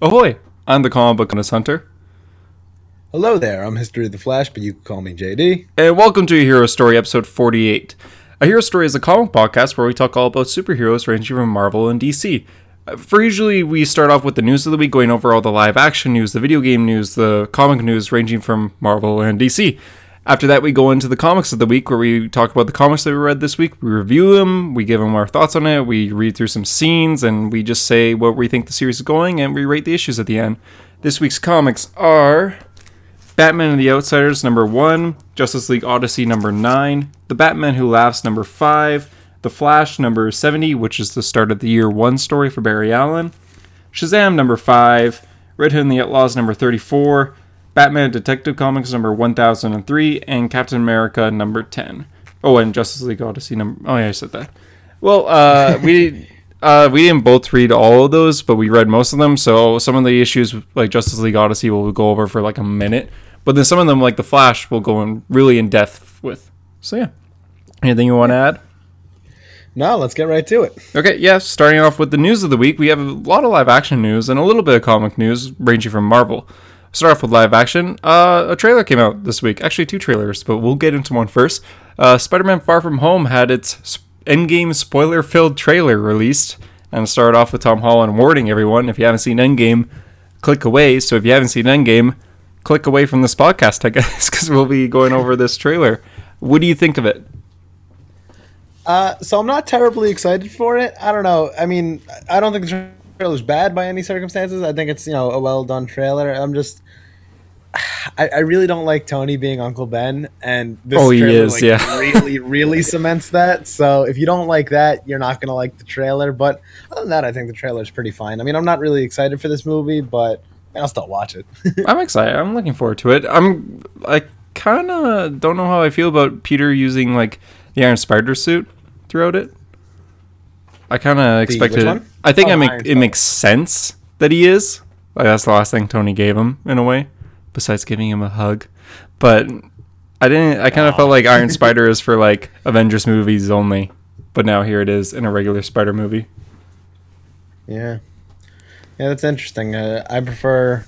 Ahoy! I'm the comic book honest hunter, Hello there, I'm History of the Flash, but you can call me JD. and welcome to a Hero Story episode 48. A Hero Story is a comic podcast where we talk all about superheroes ranging from Marvel and DC. Uh, For usually, we start off with the news of the week, going over all the live action news, the video game news, the comic news ranging from Marvel and DC. After that, we go into the comics of the week where we talk about the comics that we read this week. We review them, we give them our thoughts on it, we read through some scenes, and we just say what we think the series is going, and we rate the issues at the end. This week's comics are Batman and the Outsiders number 1, Justice League Odyssey number 9, The Batman Who Laughs number 5, The Flash number 70, which is the start of the year 1 story for Barry Allen, Shazam number 5, Red Hood and the Outlaws number 34, Batman Detective Comics number 1003, and Captain America number 10. Oh, and Justice League Odyssey number. Oh, yeah, I said that. Well, uh, we. Uh, we didn't both read all of those, but we read most of them. So some of the issues, like Justice League Odyssey, we'll go over for like a minute. But then some of them, like The Flash, we'll go in really in depth with. So yeah. Anything you want to add? No, let's get right to it. Okay, yeah, starting off with the news of the week, we have a lot of live action news and a little bit of comic news ranging from Marvel. Start off with live action. Uh, a trailer came out this week. Actually, two trailers, but we'll get into one first. Uh, Spider Man Far From Home had its Endgame spoiler filled trailer released and started off with Tom Holland warning everyone if you haven't seen Endgame, click away. So if you haven't seen Endgame, click away from this podcast, I guess, because we'll be going over this trailer. What do you think of it? Uh, so I'm not terribly excited for it. I don't know. I mean, I don't think the trailer's bad by any circumstances. I think it's you know a well done trailer. I'm just. I, I really don't like Tony being Uncle Ben, and this Oh, trailer, is, like, yeah. really, really cements that. So if you don't like that, you're not gonna like the trailer. But other than that, I think the trailer is pretty fine. I mean, I'm not really excited for this movie, but I'll still watch it. I'm excited. I'm looking forward to it. I'm I kind of don't know how I feel about Peter using like the Iron Spider suit throughout it. I kind of expected. I think Oh, I make it makes sense that he is. Like that's the last thing Tony gave him in a way, besides giving him a hug. But I didn't. I kind of felt like Iron Spider is for like Avengers movies only. But now here it is in a regular Spider movie. Yeah, yeah, that's interesting. Uh, I prefer.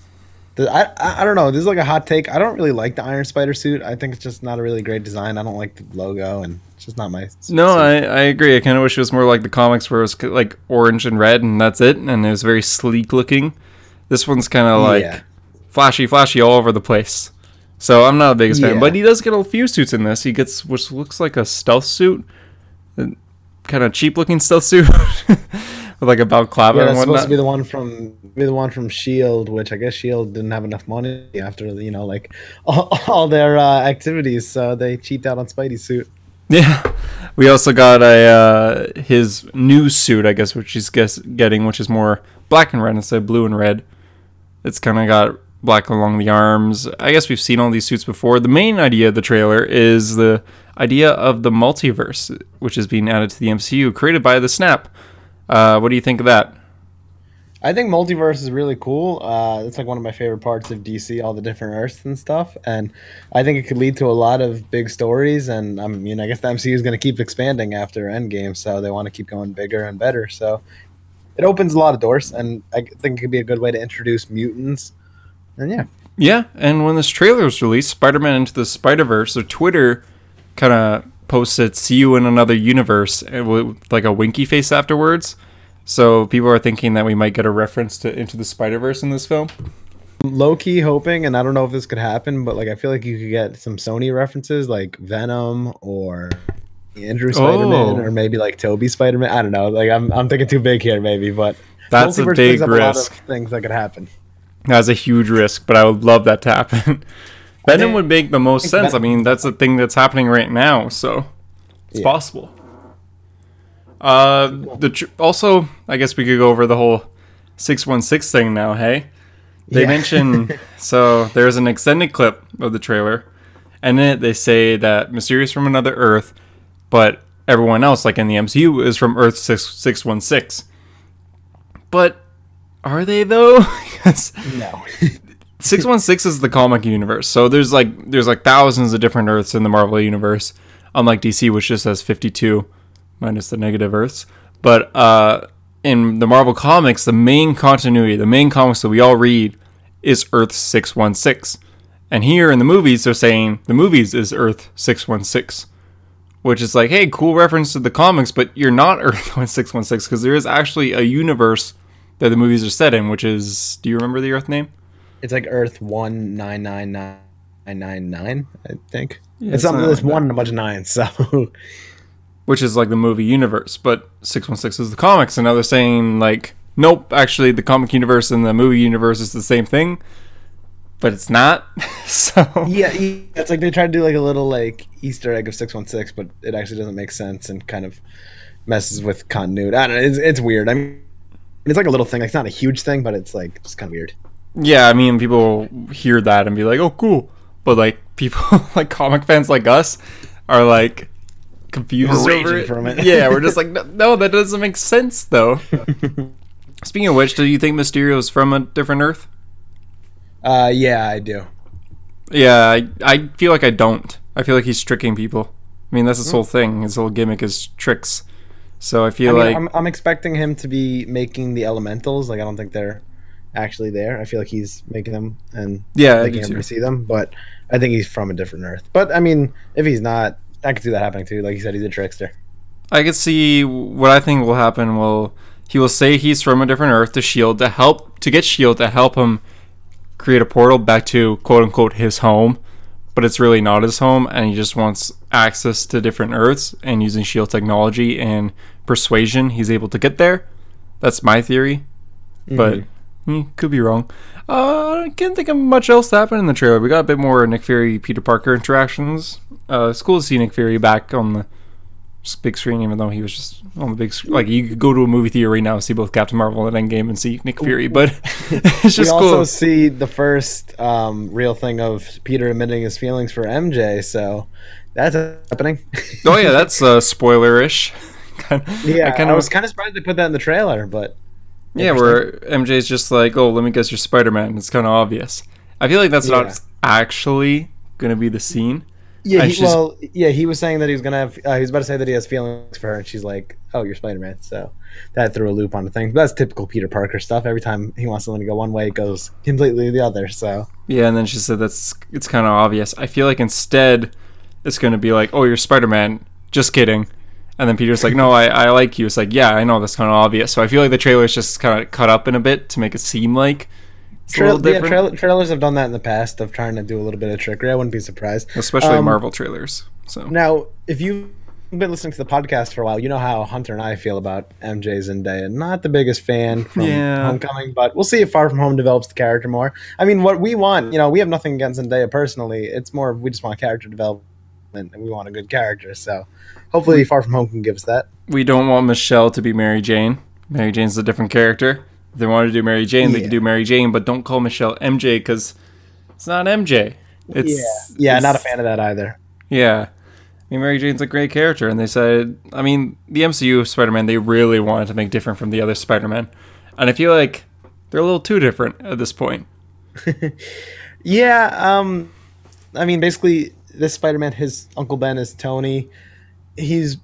The, I, I I don't know. This is like a hot take. I don't really like the Iron Spider suit. I think it's just not a really great design. I don't like the logo, and it's just not my. No. I, I agree. I kind of wish it was more like the comics where it was like orange and red and that's it, and it was very sleek looking. This one's kind of like Yeah. flashy, flashy all over the place. So I'm not the biggest fan, but he does get a few suits in this. He gets which looks like a stealth suit, kind of cheap looking stealth suit with like a balaclava Yeah, and that's supposed to be the one from be the one from Shield, which I guess Shield didn't have enough money after you know like all, all their uh, activities, so they cheaped out on Spidey's suit. Yeah, we also got a uh, his new suit, I guess, which he's guess getting, which is more black and red instead of blue and red. It's kind of got black along the arms. I guess we've seen all these suits before. The main idea of the trailer is the idea of the multiverse, which is being added to the MCU, created by the Snap. Uh, what do you think of that? I think multiverse is really cool. Uh, it's like one of my favorite parts of DC, all the different Earths and stuff. And I think it could lead to a lot of big stories. And I mean, I guess the MCU is going to keep expanding after Endgame, so they want to keep going bigger and better. So it opens a lot of doors, and I think it could be a good way to introduce mutants. And yeah, Yeah, and when this trailer was released, Spider-Man Into the Spider-Verse, so Twitter kind of posted "See you in another universe" and with like a winky face afterwards. So people are thinking that we might get a reference to Into the Spider-Verse in this film. low key hoping, and I don't know if this could happen, but like I feel like you could get some Sony references, like Venom or Andrew oh. Spider-Man, Oh. or maybe like Tobey Spider-Man. I don't know. Like I'm, I'm thinking too big here, maybe, but That's a big brings up lot risk. of things that could happen. That's a huge risk, but I would love that to happen. Venom would make the most sense. I mean, that's the thing that's happening right now, so it's Yeah. possible. Uh, the tr- also, I guess we could go over the whole six one six thing now. Hey, they Yeah. mention so there's an extended clip of the trailer, and in it they say that Mysterio's from another Earth, but everyone else, like in the MCU, is from Earth six six one six. But are they though? No. 616 is the comic universe. So there's like there's like thousands of different Earths in the Marvel universe, unlike DC which just has 52 minus the negative Earths. But uh in the Marvel comics, the main continuity, the main comics that we all read, is Earth six one six, and here in the movies they're saying the movies is Earth six one six, which is like, hey, cool reference to the comics, but you're not Earth six one six because there is actually a universe that the movies are set in, which is, do you remember the Earth name? It's like Earth one nine nine nine nine nine. I think Yeah, it's something. something There's like one and a bunch of nines. So which is like the movie universe, but 616 is the comics, and now they're saying like, nope, actually the comic universe and the movie universe is the same thing, but it's not. so yeah, yeah, it's like they try to do like a little like Easter egg of six one six, but it actually doesn't make sense and kind of messes with continuity. I don't know. It's, it's weird. I mean, it's like a little thing. It's not a huge thing, but it's like just kind of weird. yeah, I mean, people hear that and be like, oh, cool, but like people like comic fans like us are like confused We're over it. from it. yeah, we're just like, no, that doesn't make sense though. Speaking of which, do you think Mysterio is from a different Earth? Uh, yeah, I do. Yeah, I, I feel like I don't. I feel like he's tricking people. I mean, that's his whole thing. His whole gimmick is tricks. So I I feel mean, like I'm, I'm expecting him to be making the elementals. Like, I don't think they're actually there. I feel like he's making them and yeah, I can't see them. But I think he's from a different Earth. But I mean, if he's not, I could see that happening too. Like you said, he's a trickster. I could see what I think will happen. Will he will say he's from a different Earth to Shield to help to get Shield to help him create a portal back to quote unquote his home, but it's really not his home, and he just wants access to different Earths and using Shield technology and persuasion, he's able to get there. That's my theory, but mm-hmm. Hmm, could be wrong. Uh, I can't think of much else that happened in the trailer. We got a bit more Nick Fury Peter Parker interactions. Uh, it's cool to see Nick Fury back on the big screen, even though he was just on the big screen. Like you could go to a movie theater right now and see both Captain Marvel and Endgame and see Nick Fury, but it's We just also see the first um, real thing of Peter admitting his feelings for MJ. So that's happening. Oh yeah, that's uh, spoilerish. Yeah. I, kind of was kind of surprised they put that in the trailer, but Yeah, where MJ's just like, "Oh, let me guess, you're Spider-Man." It's kind of obvious. I feel like that's Yeah. not actually gonna be the scene. yeah. He, well, yeah. He was saying that he was gonna have. Uh, he was about to say that he has feelings for her, and she's like, "Oh, you're Spider Man." So that threw a loop on the thing. But that's typical Peter Parker stuff. Every time he wants something to go one way, it goes completely the other. So Yeah, and then she said that's it's kind of obvious. I feel like instead it's gonna be like, "Oh, you're Spider-Man." Just kidding. And then Peter's like, "No, I, I like you." It's like, "Yeah, I know that's kind of obvious." So I feel like the trailer's just kind of cut up in a bit to make it seem like it's a Trail, yeah, trail, trailers have done that in the past of trying to do a little bit of trickery. I wouldn't be surprised. especially Um, Marvel trailers. So Now, if you've been listening to the podcast for a while, you know how Hunter and I feel about MJ Zendaya. Not the biggest fan from Yeah. Homecoming, but we'll see if Far From Home develops the character more. I mean, what we want, you know, we have nothing against Zendaya personally. It's more we just want character development and we want a good character. So hopefully, Far From Home can give us that. we don't want Michelle to be Mary Jane. Mary Jane's a different character. If they want to do Mary Jane, they Yeah. can do Mary Jane, but don't call Michelle MJ because it's not MJ. It's yeah, yeah, it's- not a fan of that either. Yeah. I mean, Mary Jane's a great character, and they said, I mean, the MCU Spider Man, they really wanted to make different from the other Spider Man. And I feel like they're a little too different at this point. Yeah, um, I mean, basically, this Spider-Man, his Uncle Ben is Tony. He's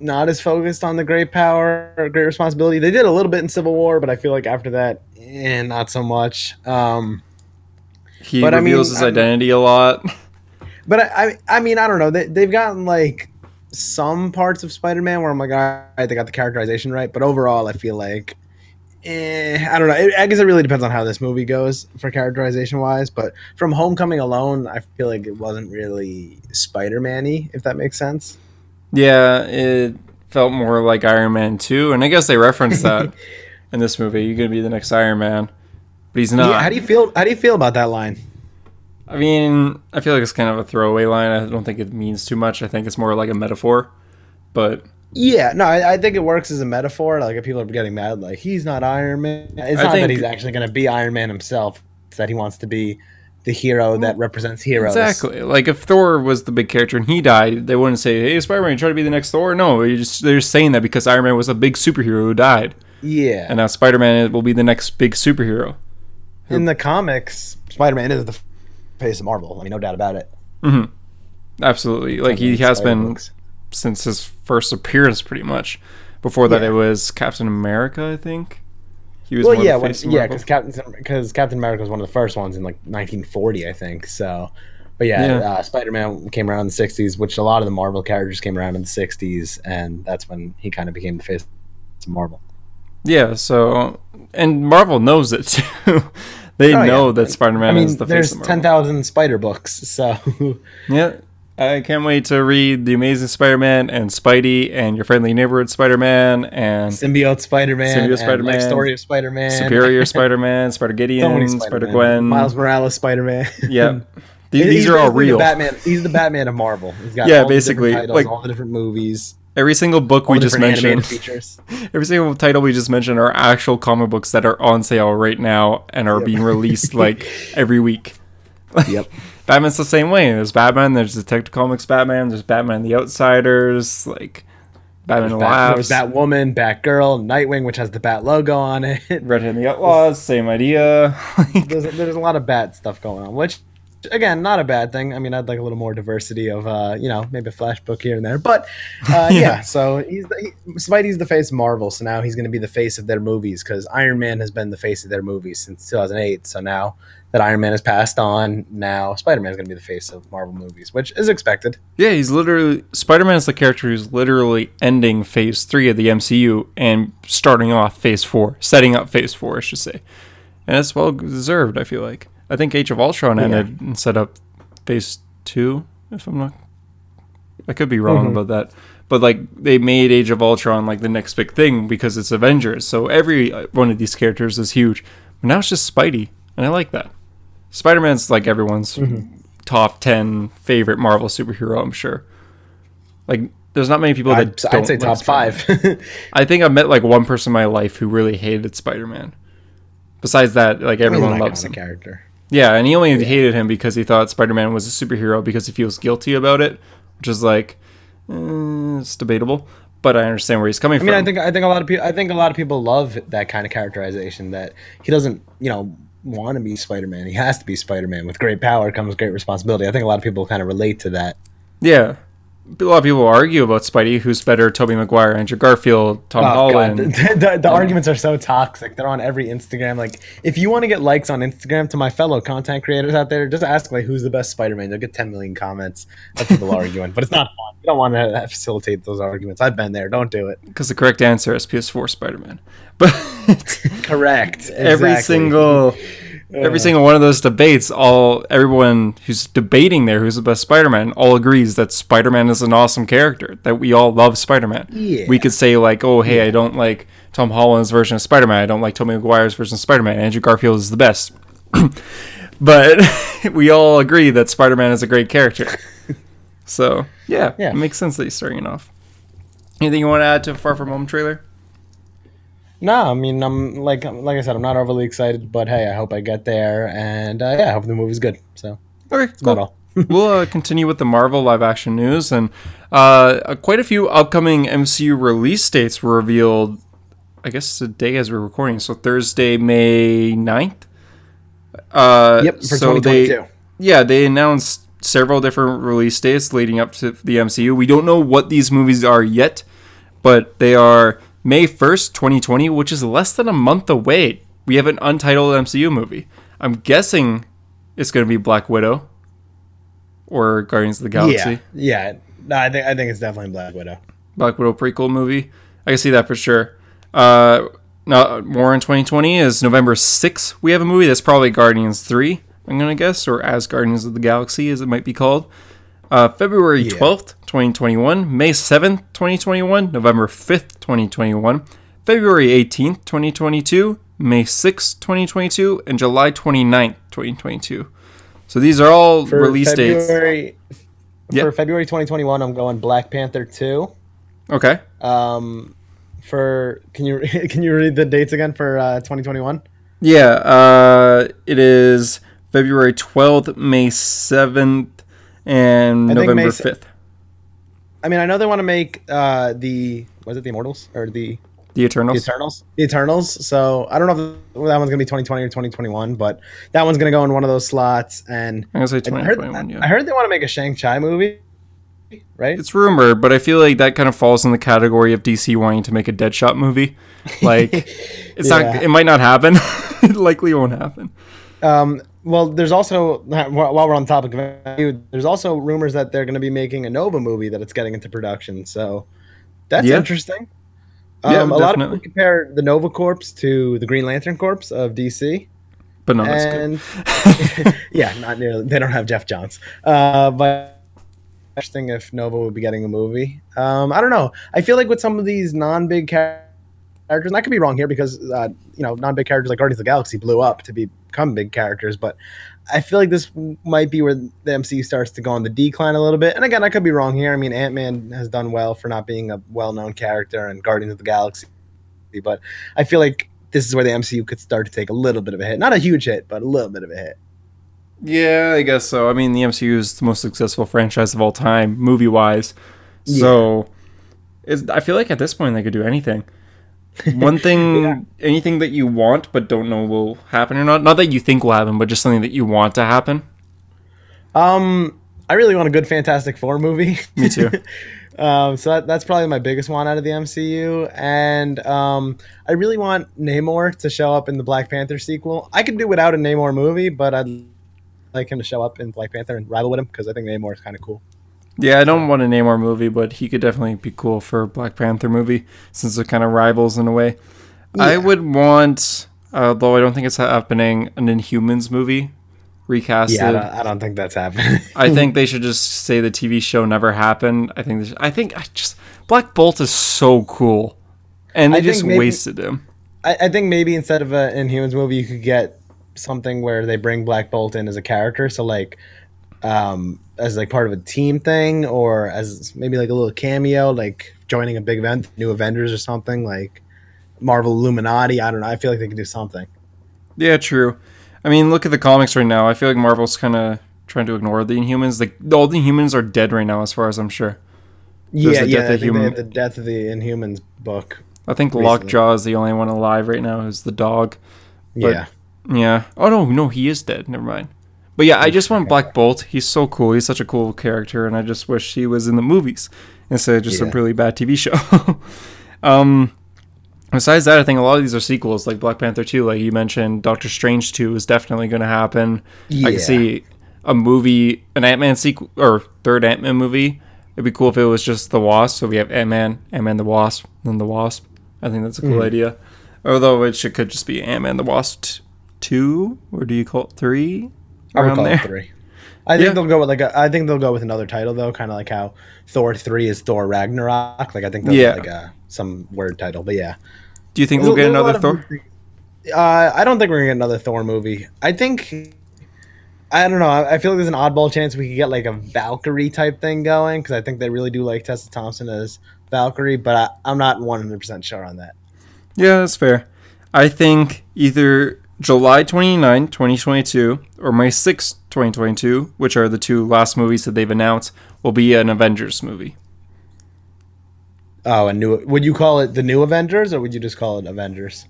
not as focused on the great power or great responsibility. They did a little bit in Civil War, but I feel like after that, eh, not so much. Um, He But I mean, reveals his identity a lot. but I, I, I mean, I don't know. They, they've gotten like some parts of Spider-Man where I'm like, all right, they got the characterization right, but overall, I feel like. Eh, I don't know. It, I guess it really depends on how this movie goes for characterization wise. But from Homecoming alone, I feel like it wasn't really Spider-Man-y, if that makes sense. Yeah, it felt more like Iron Man 2, and I guess they referenced that in this movie. You're going to be the next Iron Man. But he's not. Yeah, how do you feel? How do you feel about that line? I mean, I feel like it's kind of a throwaway line. I don't think it means too much. I think it's more like a metaphor. But Yeah, no, I, I think it works as a metaphor. Like if people are getting mad, like he's not Iron Man. It's I not that he's actually going to be Iron Man himself. It's that he wants to be the hero that represents heroes. Exactly. Like if Thor was the big character and he died, they wouldn't say, "Hey, Spider-Man, try to be the next Thor." No, just, they're just saying that because Iron Man was a big superhero who died, Yeah. and now Spider-Man will be the next big superhero. In the comics, Spider-Man is the face of Marvel. I mean, no doubt about it. Mm-hmm. Absolutely. Like he has been books. since his first appearance, pretty much. Before that, Yeah. it was Captain America, I think. He was Well, yeah, the when, yeah, because Captain because Captain America was one of the first ones in like 1940, I think. So, but yeah, Yeah. Uh, Spider Man came around in the 60s, which a lot of the Marvel characters came around in the 60s, and that's when he kind of became the face of Marvel. Yeah, so and Marvel knows it too. they Oh, yeah. know that Spider-Man I mean, is the face there's of Marvel. 10,000 Spider books, so Yeah. I can't wait to read The Amazing Spider-Man and Spidey and Your Friendly Neighborhood Spider-Man and symbiote Spider Man, Symbiote Spider Man, Story of Spider Man, Superior Spider Man, Spider-Geddon, Spider-Man. Spider-Gwen. Miles Morales Spider Man. Yeah. Th- These are all real. Batman. He's the Batman of Marvel. He's got Yeah, basically, titles, like- all the different movies, Every single book all we just mentioned, features. every single title we just mentioned are actual comic books that are on sale right now and are Yep. being released like every week. Yep. Batman's the same way. There's Batman, there's Detective Comics Batman, there's Batman the Outsiders, like Batman Bat, there's Batwoman, Batgirl, Nightwing, which has the Bat logo on it. Red and the Outlaws, same idea. there's, there's a lot of Bat stuff going on, which again, not a bad thing. I mean, I'd like a little more diversity of, uh, you know, maybe a Flash book here and there. But uh, yeah. Yeah. so he's the, he, Spidey's the face of Marvel, so now he's going to be the face of their movies because Iron Man has been the face of their movies since 2008. So now that Iron Man has passed on, now Spider Man is going to be the face of Marvel movies, which is expected. yeah, he's literally Spider-Man is the character who's literally ending Phase Three of the MCU and starting off Phase Four, setting up Phase Four, I should say, and it's well deserved. I feel like I think Age of Ultron Yeah. ended and set up Phase Two, if I'm not. I could be wrong Mhm. about that, but like they made Age of Ultron like the next big thing because it's Avengers, so every uh, one of these characters is huge. But now it's just Spidey, and I like that. Spider Man's like everyone's Mm-hmm. top ten favorite Marvel superhero. I'm sure. Like, there's not many people that I'd, don't I'd say like top Spider-Man. five. I think I've met like one person in my life who really hated Spider Man. Besides that, like everyone He's loves iconic him. character. Yeah, and he only hated him because he thought Spider Man was a superhero because he feels guilty about it, which is like, eh, it's debatable. But I understand where he's coming from. I mean, from. I think I think a lot of people I think a lot of people love that kind of characterization that he doesn't, you know, want to be Spider-Man. He has to be Spider-Man. With great power comes great responsibility. I think a lot of people kind of relate to that. yeah, a lot of people argue about Spidey, who's better, Tobey Maguire, Andrew Garfield, Tom Oh, Holland. God. The, the, the um, arguments are so toxic. They're on every Instagram. Like, if you want to get likes on Instagram to my fellow content creators out there, just ask like who's the best Spider-Man. You'll get 10 million comments of people arguing. But it's not. You don't want to facilitate those arguments. I've been there. Don't do it. Because the correct answer is PS4 Spider Man. But Correct. every Exactly. single every uh. single one of those debates all everyone who's debating there who's the best spider-man all agrees that spider-man is an awesome character that we all love spider-man Yeah. we could say like oh hey i don't like tom holland's version of spider-man i don't like tobey maguire's version of spider-man andrew garfield is the best but we all agree that spider-man is a great character so yeah, Yeah. it makes sense that he's starting it off anything you want to add to far from home trailer No, I mean, I'm like like I said, I'm not overly excited, but hey, I hope I get there, and uh, yeah, I hope the movie's good. So okay all. we'll uh, continue with the Marvel live action news, and uh, quite a few upcoming MCU release dates were revealed. I guess today as we're recording, so Thursday, May 9th. Uh, Yep, for so 2022. they yeah they announced several different release dates leading up to the MCU. We don't know what these movies are yet, but they are May 1st, 2020, which is less than a month away. We have an untitled MCU movie. I'm guessing it's going to be Black Widow or Guardians of the Galaxy. yeah, yeah. No, I think I think it's definitely Black Widow. Black Widow prequel movie. I can see that for sure. Uh, now, more in 2020 is November 6th. We have a movie that's probably Guardians 3, I'm going to guess, or as Guardians of the Galaxy, as it might be called. Uh, February Yeah. 12th, 2021. May 7th, 2021. November 5th, 2021. February 18th, 2022. May 6th, 2022. And July 29th, 2022. So these are all For release dates. February, Yeah. For February 2021, I'm going Black Panther 2. Okay. Um, for can you can you read the dates again for uh, 2021? Yeah, uh, it is February 12th, May 7th, and I November May 5th. I mean, I know they want to make uh, the was it the Immortals or the The Eternals? the Eternals. The Eternals. So I don't know if that one's gonna be 2020 or 2021, but that one's gonna go in one of those slots. And I'm going to say I heard, 2021, yeah. I heard they want to make a Shang Chi movie. right? It's rumored, but I feel like that kind of falls in the category of DC wanting to make a Deadshot movie. Like, it's Yeah. not. It might not happen. it likely won't happen. Um, well, there's also while we're on the topic of there's also rumors that they're going to be making a Nova movie that it's getting into production. So that's Yeah. interesting. Yeah, Um, a lot of people compare the Nova Corps to the Green Lantern Corps of DC, But no, that's good. and yeah, not nearly. They don't have Geoff Johns, uh, but interesting if Nova would be getting a movie. Um, I don't know. I feel like with some of these non-big characters, and I could be wrong here because uh, you know non-big characters like Guardians of the Galaxy blew up to become big characters, but I feel like this might be where the MCU starts to go on the decline a little bit. And again, I could be wrong here. I mean, Ant Man has done well for not being a well-known character, and Guardians of the Galaxy, but I feel like this is where the MCU could start to take a little bit of a hit. Not a huge hit, but a little bit of a hit. Yeah, I guess so. I mean, the MCU is the most successful franchise of all time, movie wise. So, it's, I feel like at this point they could do anything. One thing, Yeah. anything that you want but don't know will happen or not. Not that you think will happen, but just something that you want to happen. Um, I really want a good Fantastic Four movie. Me too. um, so that, that's probably my biggest one out of the MCU, and um, I really want Namor to show up in the Black Panther sequel. I could do without a Namor movie, but I'd like him to show up in Black Panther and rival with him because I think Namor is kind of cool. Yeah, I don't want a Namor movie, but he could definitely be cool for a Black Panther movie since they're kind of rivals in a way. I would want, uh, although I don't think it's happening, an Inhumans movie recasted. Yeah, I don't, I don't think that's happening. I think they should just say the TV show never happened. I think. They should, I think. I just Black Bolt is so cool, and they I just maybe- wasted him. I, I think maybe instead of a Inhumans movie, you could get something where they bring Black Bolt in as a character. So like, um, as like part of a team thing, or as maybe like a little cameo, like joining a big event, New Avengers or something like Marvel Illuminati. I don't know. I feel like they could do something. Yeah, true. I mean, look at the comics right now. I feel like Marvel's kind of trying to ignore the Inhumans. Like all the Inhumans are dead right now, as far as I'm sure. There's yeah, the yeah. Death of the Death of the Inhumans book. I think Recently. Lockjaw is the only one alive right now. Is the dog? But- yeah. Yeah. Oh no, no, he is dead. Never mind. But yeah, I just want Black Bolt. He's so cool. He's such a cool character, and I just wish he was in the movies instead of just a really bad TV show. um, besides that, I think a lot of these are sequels, like Black Panther two, like you mentioned. Doctor Strange two is definitely going to happen. I can see a movie, an Ant Man sequel or third Ant Man movie. It'd be cool if it was just the Wasp. So we have Ant Man, Ant Man the Wasp, then the Wasp. I think that's a cool Mhm. idea. Although it should, could just be Ant Man the Wasp two, or do you call it three? I would Around call there. it three. I think Yeah. they'll go with like a, I think they'll go with another title though, kind of like how Thor three is Thor Ragnarok. Like I think they'll Yeah. like a, some word title, but yeah. Do you think There's we'll get there's a lot another Thor? Uh, I don't think we're gonna get another Thor movie. I think. I don't know. I I feel like there's an oddball chance we could get like a Valkyrie type thing going because I think they really do like Tessa Thompson as Valkyrie, but I, I'm not 100 percent sure on that. Yeah, that's fair. I think either July 29, 2022, or May 6, 2022, which are the two last movies that they've announced, will be an Avengers movie. Oh, a new. Would you call it the new Avengers or would you just call it Avengers?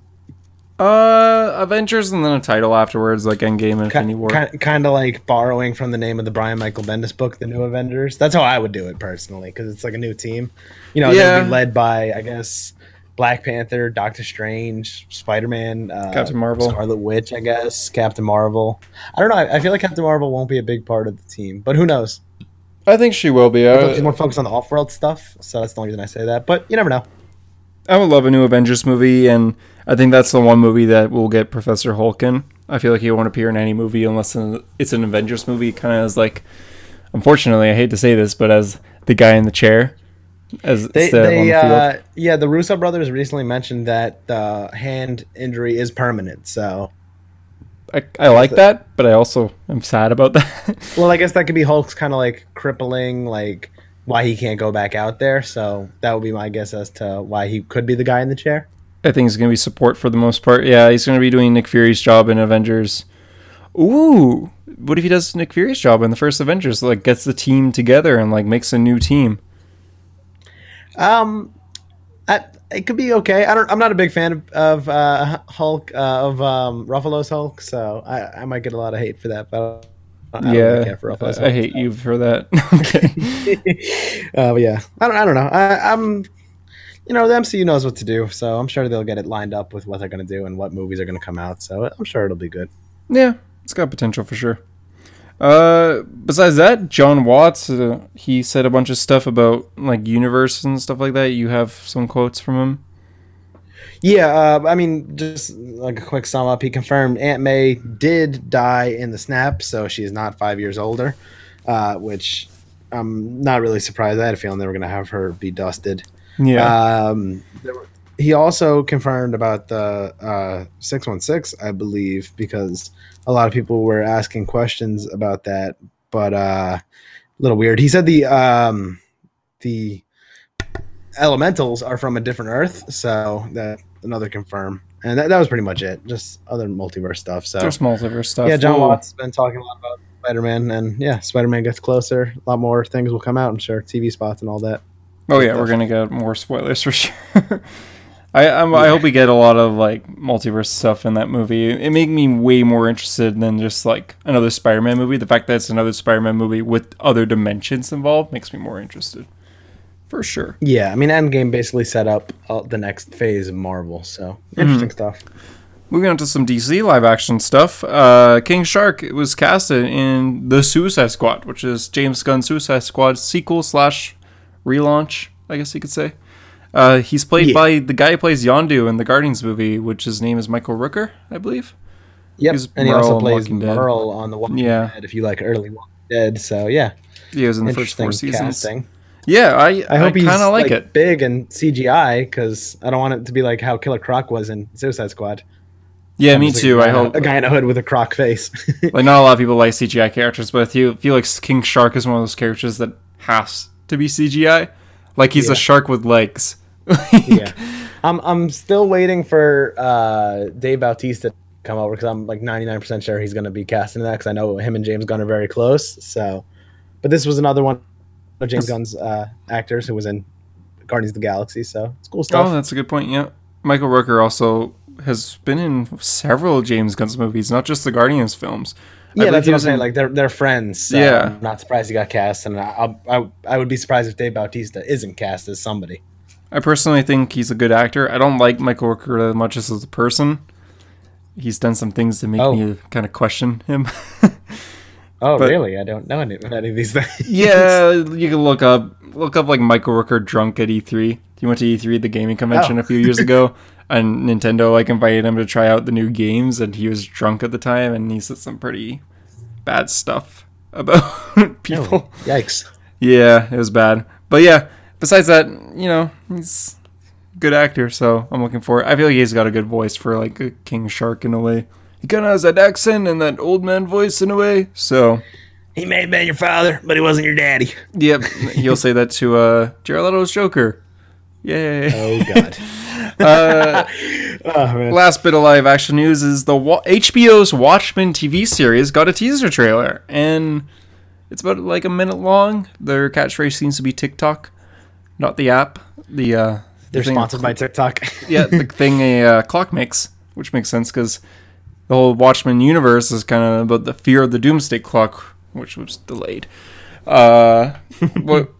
Uh, Avengers and then a title afterwards, like Endgame and Infinity War. Kind, kind of like borrowing from the name of the Brian Michael Bendis book, The New Avengers. That's how I would do it personally, because it's like a new team. You know, Yeah. they'd be led by, I guess, Black Panther, Doctor Strange, Spider Man, uh, Captain Marvel. Scarlet Witch, I guess, Captain Marvel. I don't know. I, I feel like Captain Marvel won't be a big part of the team, but who knows? I think she will be. She's more focused on the off world stuff, so that's the only reason I say that. But you never know. I would love a new Avengers movie, and I think that's the one movie that will get Professor Hulk in. I feel like he won't appear in any movie unless it's an Avengers movie. Kind of as like, unfortunately, I hate to say this, but as the guy in the chair, as They, they the field. uh, yeah, the Russo brothers recently mentioned that the hand injury is permanent. So, I, I like that, but I also am sad about that. well, I guess that could be Hulk's kind of like crippling, like why he can't go back out there. So that would be my guess as to why he could be the guy in the chair. I think it's gonna be support for the most part. Yeah, he's gonna be doing Nick Fury's job in Avengers. Ooh, what if he does Nick Fury's job in the first Avengers? Like gets the team together and like makes a new team. Um, I, it could be okay. I don't. I'm not a big fan of, of uh, Hulk uh, of um, Ruffalo's Hulk, so I, I might get a lot of hate for that. But I don't yeah, really care for Ruffalo. I, I hate you for that. okay. uh, but yeah, I don't, I don't know. I, I'm, you know, the MCU knows what to do, so I'm sure they'll get it lined up with what they're going to do and what movies are going to come out. So I'm sure it'll be good. Yeah, it's got potential for sure. Uh, besides that, Jon Watts, uh, he said a bunch of stuff about like universe and stuff like that. You have some quotes from him. Yeah, uh, I mean, just like a quick sum up, he confirmed Aunt May did die in the snap, so she is not five years older, uh, which I'm not really surprised. I had a feeling they were going to have her be dusted. Yeah. Um, there were, he also confirmed about the uh, 616, I believe, because a lot of people were asking questions about that, but uh, a little weird. He said the um, the elementals are from a different Earth, so that another confirm. And that, that was pretty much it. Just other multiverse stuff. So There's multiverse stuff. yeah, Jon Whoa. Watts has been talking a lot about Spider Man, and yeah, Spider Man gets closer. A lot more things will come out. I'm sure TV spots and all that. Oh yeah, we're gonna get more spoilers for sure. I I'm, I hope we get a lot of like multiverse stuff in that movie. It made me way more interested than just like another Spider-Man movie. The fact that it's another Spider-Man movie with other dimensions involved makes me more interested, for sure. Yeah, I mean, Endgame basically set up uh, the next phase of Marvel. So interesting stuff. Moving on to some DC live action stuff. Uh, King Shark was casted in the Suicide Squad, which is James Gunn's Suicide Squad sequel slash relaunch, I guess you could say. Uh, he's played Yeah. by the guy who plays Yondu in the Guardians movie, which his name is Michael Rooker, I believe. Yep, He's and he also plays. Merle on the Walking Yeah. Dead. If you like early Walking Dead, so yeah, He was in the first four seasons. casting. Yeah, I I hope he's kind of like, like, it. big and CGI because I don't want it to be like how Killer Croc was in Suicide Squad. Yeah, me like too. A I guy in a- hope. a guy in a hood with a croc face. Like, not a lot of people like CGI characters, but I feel, feel like King Shark is one of those characters that has to be CGI. Like he's Yeah. a shark with legs. yeah, I'm I'm still waiting for uh, Dave Bautista to come over because I'm like 99 percent sure he's going to be casting that because I know him and James Gunn are very close. So, but this was another one of James Gunn's uh, actors who was in Guardians of the Galaxy. So it's cool stuff. Oh, that's a good point. Yeah, Michael Rooker also has been in several James Gunn's movies, not just the Guardians films. Yeah, that's what I'm saying. in- Like they're they're friends. So Yeah. I'm not surprised he got cast, and I, I I would be surprised if Dave Bautista isn't cast as somebody. I personally think he's a good actor. I don't like Michael Rooker that much as a person. He's done some things to make Oh. me kind of question him. Oh, But- really? I don't know any, any of these things. yeah, you can look up look up like Michael Rooker drunk at E3. He went to E3, the gaming convention, Oh. a few years ago, and Nintendo like invited him to try out the new games, and he was drunk at the time, and he said some pretty bad stuff about people. Yikes. Yeah, it was bad. But yeah, besides that, you know, he's a good actor, so I'm looking for it. I feel like he's got a good voice for like a King Shark in a way. He kind of has that accent and that old man voice in a way. So, He may have been your father, but he wasn't your daddy. yep, he'll say that to uh, Jared Leto's Joker. Yay. Oh God. Uh, oh last bit of live action news is the Wa- HBO's Watchmen TV series got a teaser trailer, and it's about like a minute long. Their catchphrase seems to be TikTok, not the app. The uh, They're thing- sponsored by TikTok. yeah, the thing a uh, clock makes, which makes sense because the whole Watchmen universe is kind of about the fear of the Doomsday Clock, which was delayed. Uh, what?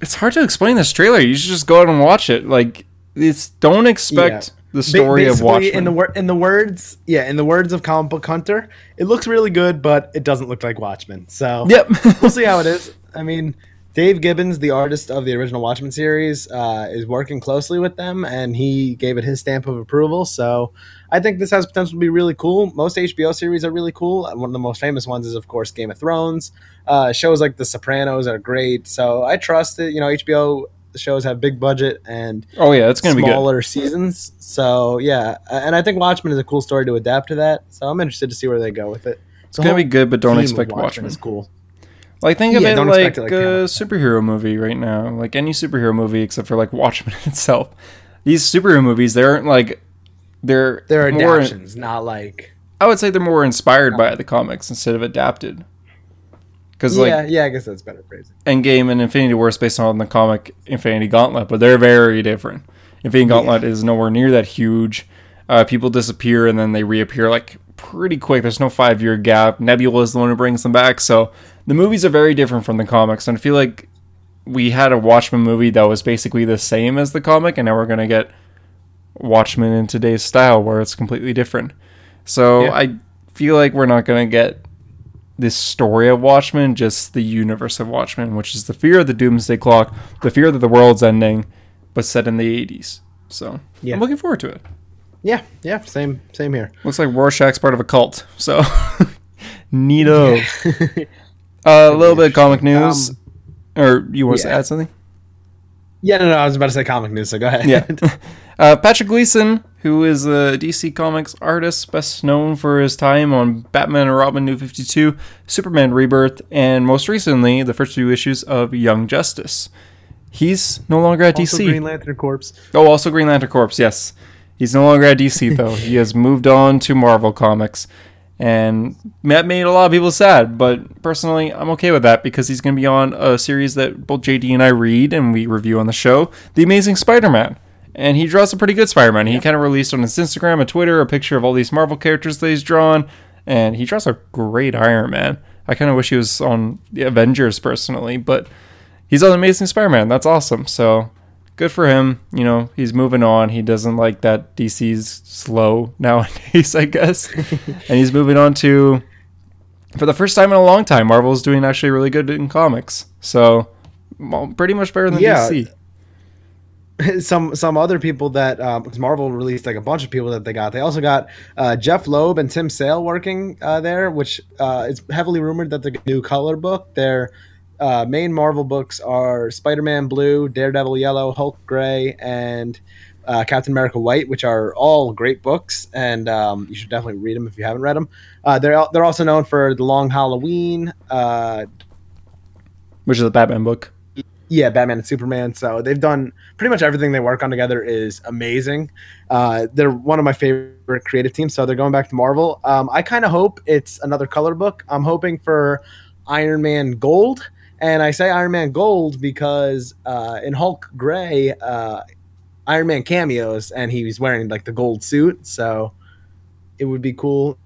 It's hard to explain this trailer. You should just go out and watch it. Like, it's don't expect the Ba- story of basically, Watchmen. In the wor- in the words, yeah, in the words of comic book hunter, it looks really good, but it doesn't look like Watchmen. So yep. we'll see how it is. I mean, Dave Gibbons, the artist of the original Watchmen series, uh, is working closely with them, and he gave it his stamp of approval. So I think this has potential to be really cool. Most HBO series are really cool. One of the most famous ones is, of course, Game of Thrones. Uh, shows like The Sopranos are great. So I trust it. You know, HBO shows have big budget and oh yeah, it's gonna be good. smaller seasons. So yeah, and I think Watchmen is a cool story to adapt to that. So I'm interested to see where they go with it. It's gonna be good, but don't expect Watchmen Watchmen. is cool. Like think of Yeah, it like, it like a superhero movie right now. Like any superhero movie except for like Watchmen itself. These superhero movies, they aren't like they're They're more- adaptations, not like I would say they're more inspired by the comics instead of adapted. Because like yeah, yeah. I guess that's better phrasing. Endgame and Infinity War is based on the comic Infinity Gauntlet, but they're very different. Infinity Gauntlet is nowhere near that huge. Uh, people disappear and then they reappear like pretty quick. There's no five year gap. Nebula is the one who brings them back. So the movies are very different from the comics. And I feel like we had a Watchmen movie that was basically the same as the comic, and now we're going to get Watchmen in today's style where it's completely different. So Yeah. I feel like we're not going to get this story of Watchmen, just the universe of Watchmen, which is the fear of the doomsday clock, the fear that the world's ending, but set in the 80s. So Yeah. I'm looking forward to it. Yeah, yeah, same same here. Looks like Rorschach's part of a cult. So neato. Uh, a little bit of comic news. or you want to add something? Yeah, no, no, I was about to say comic news, so go ahead. Yeah. uh, Patrick Gleason, who is a DC Comics artist, best known for his time on Batman and Robin New 52, Superman Rebirth, and most recently, the first few issues of Young Justice. He's no longer at Also DC. Green Lantern Corps. Oh, also Green Lantern Corps, yes. He's no longer at DC, though. he has moved on to Marvel Comics. And that made a lot of people sad, but personally, I'm okay with that because he's going to be on a series that both JD and I read and we review on the show The Amazing Spider Man. And he draws a pretty good Spider Man. He kind of released on his Instagram a Twitter a picture of all these Marvel characters that he's drawn, and he draws a great Iron Man. I kind of wish he was on the Avengers personally, but he's on Amazing Spider-Man. That's awesome. So good for him. You know, he's moving on. He doesn't like that DC's slow nowadays, I guess. and he's moving on to for the first time in a long time, Marvel's doing actually really good in comics. So pretty much better than Yeah. DC. some some other people that um, Marvel released like a bunch of people that they got. They also got uh, Jeph Loeb and Tim Sale working uh, there, which uh, is heavily rumored that the new color book. Their uh, main Marvel books are Spider-Man Blue, Daredevil Yellow, Hulk Gray, and uh, Captain America White, which are all great books, and um, you should definitely read them if you haven't read them. Uh, they're they're also known for the Long Halloween, uh, Which is a Batman book. yeah, Batman and Superman. So they've done pretty much everything they work on together is amazing. Uh, they're one of my favorite creative teams. So they're going back to Marvel. Um, I kind of hope it's another color book. I'm hoping for Iron Man Gold. And I say Iron Man Gold because uh, in Hulk Gray, uh, Iron Man cameos and he's wearing like the gold suit. So it would be cool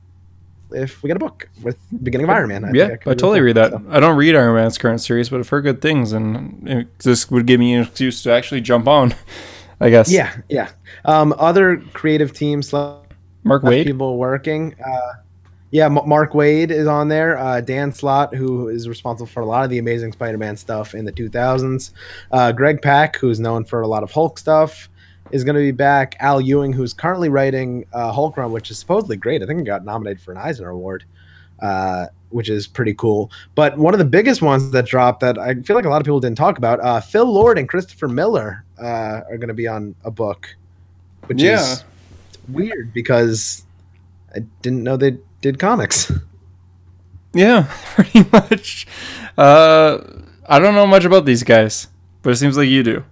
if we get a book with beginning of Iron Man. yeah, think I totally read that. So- I don't read Iron Man's current series, but I've heard good things, and it, this would give me an excuse to actually jump on. I guess. Yeah, yeah. Um, other creative teams, like Mark Waid. people working. Uh, yeah, M- Mark Waid is on there. Uh, Dan Slott, who is responsible for a lot of the Amazing Spider-Man stuff in the 2000s. Uh, Greg Pak, who's known for a lot of Hulk stuff, is going to be back. Al Ewing, who's currently writing uh, Hulk Run, which is supposedly great. I think he got nominated for an Eisner Award, uh, which is pretty cool. But one of the biggest ones that dropped that I feel like a lot of people didn't talk about, uh, Phil Lord and Christopher Miller uh, are going to be on a book, which Yeah. is weird because I didn't know they did comics. Yeah, pretty much. Uh, I don't know much about these guys, but it seems like you do.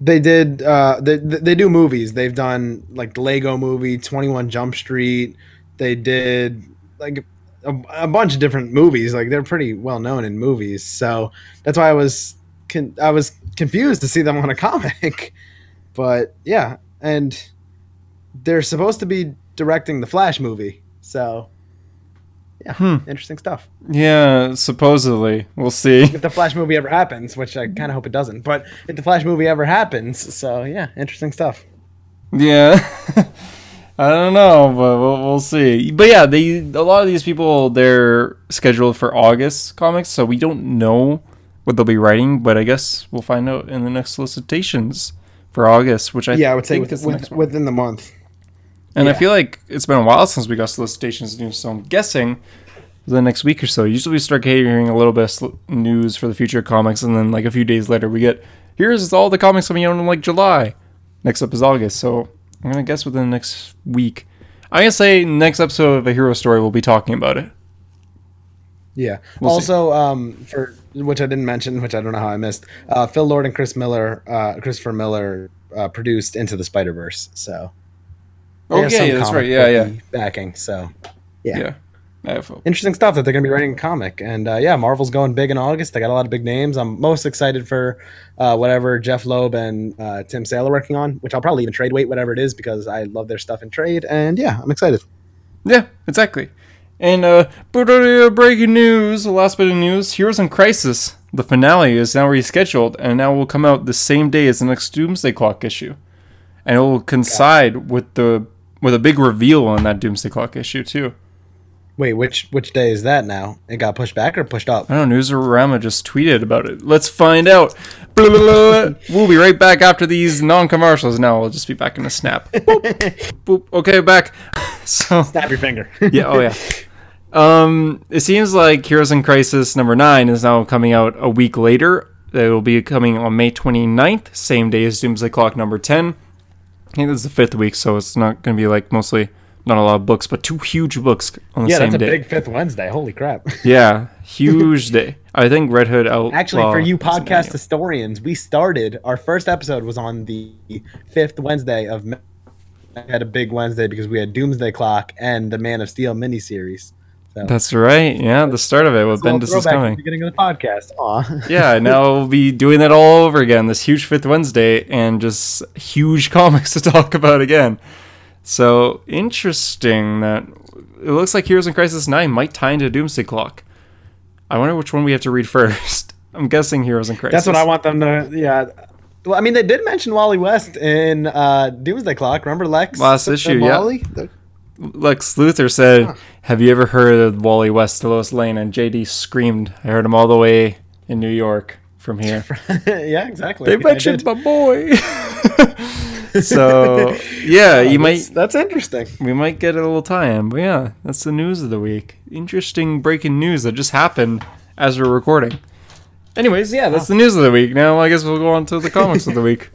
They did. Uh, they they do movies. They've done like the Lego Movie, Twenty One Jump Street. They did like a, a bunch of different movies. Like they're pretty well known in movies. So that's why I was con- I was confused to see them on a comic. But yeah, and they're supposed to be directing the Flash movie. So yeah, Hmm. interesting stuff. Yeah, supposedly. We'll see. if the Flash movie ever happens, which I kind of hope it doesn't. But if the Flash movie ever happens, so yeah, interesting stuff. Yeah. I don't know, but we'll, we'll see. But yeah, they a lot of these people they're scheduled for August comics, so we don't know what they'll be writing. But I guess we'll find out in the next solicitations for August, which I yeah, I would say with, with, within the month. And I feel like it's been a while since we got solicitations news, so I'm guessing the next week or so. Usually we start hearing a little bit of news for the future comics, and then like a few days later we get here's all the comics coming out in like July. Next up is August, so I'm gonna guess within the next week. I'm gonna say next episode of a hero story we'll be talking about it. Yeah. We'll also, um, for which I didn't mention, which I don't know how I missed, uh, Phil Lord and Chris Miller, uh, Christopher Miller, uh, produced Into the Spider Verse. So. Oh yeah, yeah, that's right. Yeah, yeah, Backing. So. yeah. Yeah. I have hope. Interesting stuff that they're going to be writing a comic, and uh, yeah, Marvel's going big in August. They got a lot of big names. I'm most excited for uh, whatever Jeph Loeb and uh, Tim Sale are working on, which I'll probably even trade wait whatever it is because I love their stuff in trade. And yeah, I'm excited. Yeah, exactly. And uh, uh, breaking news, the last bit of news: Heroes in Crisis, the finale is now rescheduled, and now will come out the same day as the next Doomsday Clock issue, and it will coincide with the with a big reveal on that Doomsday Clock issue too. Wait, which which day is that now? It got pushed back or pushed up? I don't know. Newsarama just tweeted about it. Let's find out. Blah, blah, blah. We'll be right back after these non-commercials. Now we'll just be back in a snap. Boop, boop. Okay, back. So Snap your finger. yeah, oh yeah. Um, it seems like Heroes in Crisis number nine is now coming out a week later. It will be coming on May 29th, same day as Doomsday Clock number 10. I think this is the fifth week, so it's not going to be like mostly not a lot of books, but two huge books on the yeah, same that's a day. big fifth Wednesday. Holy crap! yeah, huge day. I think Red Hood Outlaw. Actually, for you podcast historians, we started our first episode was on the fifth Wednesday of. May. We had a big Wednesday because we had Doomsday Clock and the Man of Steel miniseries. So That's right. Yeah, the start of it with Bendis is throwback at the coming. beginning of the podcast. Aw. yeah, now we'll be doing that all over again. This huge fifth Wednesday and just huge comics to talk about again. So interesting that it looks like Heroes in Crisis 9 might tie into Doomsday Clock. I wonder which one we have to read first. I'm guessing Heroes in Crisis. That's what I want them to. Yeah. Well, I mean, they did mention Wally West in uh, Doomsday Clock. Remember Lex? Last issue, yeah. Wally? The- Lex Luthor said, Have you ever heard of Wally West to Lois Lane? And JD screamed, I heard him all the way in New York from here. yeah, exactly. they mentioned my boy. so, yeah, you might. That's, that's interesting. we might get a little tie-in. But yeah, that's the news of the week. Interesting breaking news that just happened as we're recording. Anyways, yeah, that's the news of the week. Now I guess we'll go on to the comics of the week.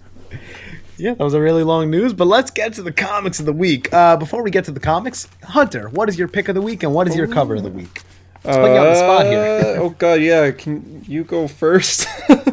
Yeah, that was a really long news, but let's get to the comics of the week. Uh, before we get to the comics, Hunter, what is your pick of the week and what is your cover of the week? Let's put you on the spot here. Uh, oh god, yeah. Can you go first?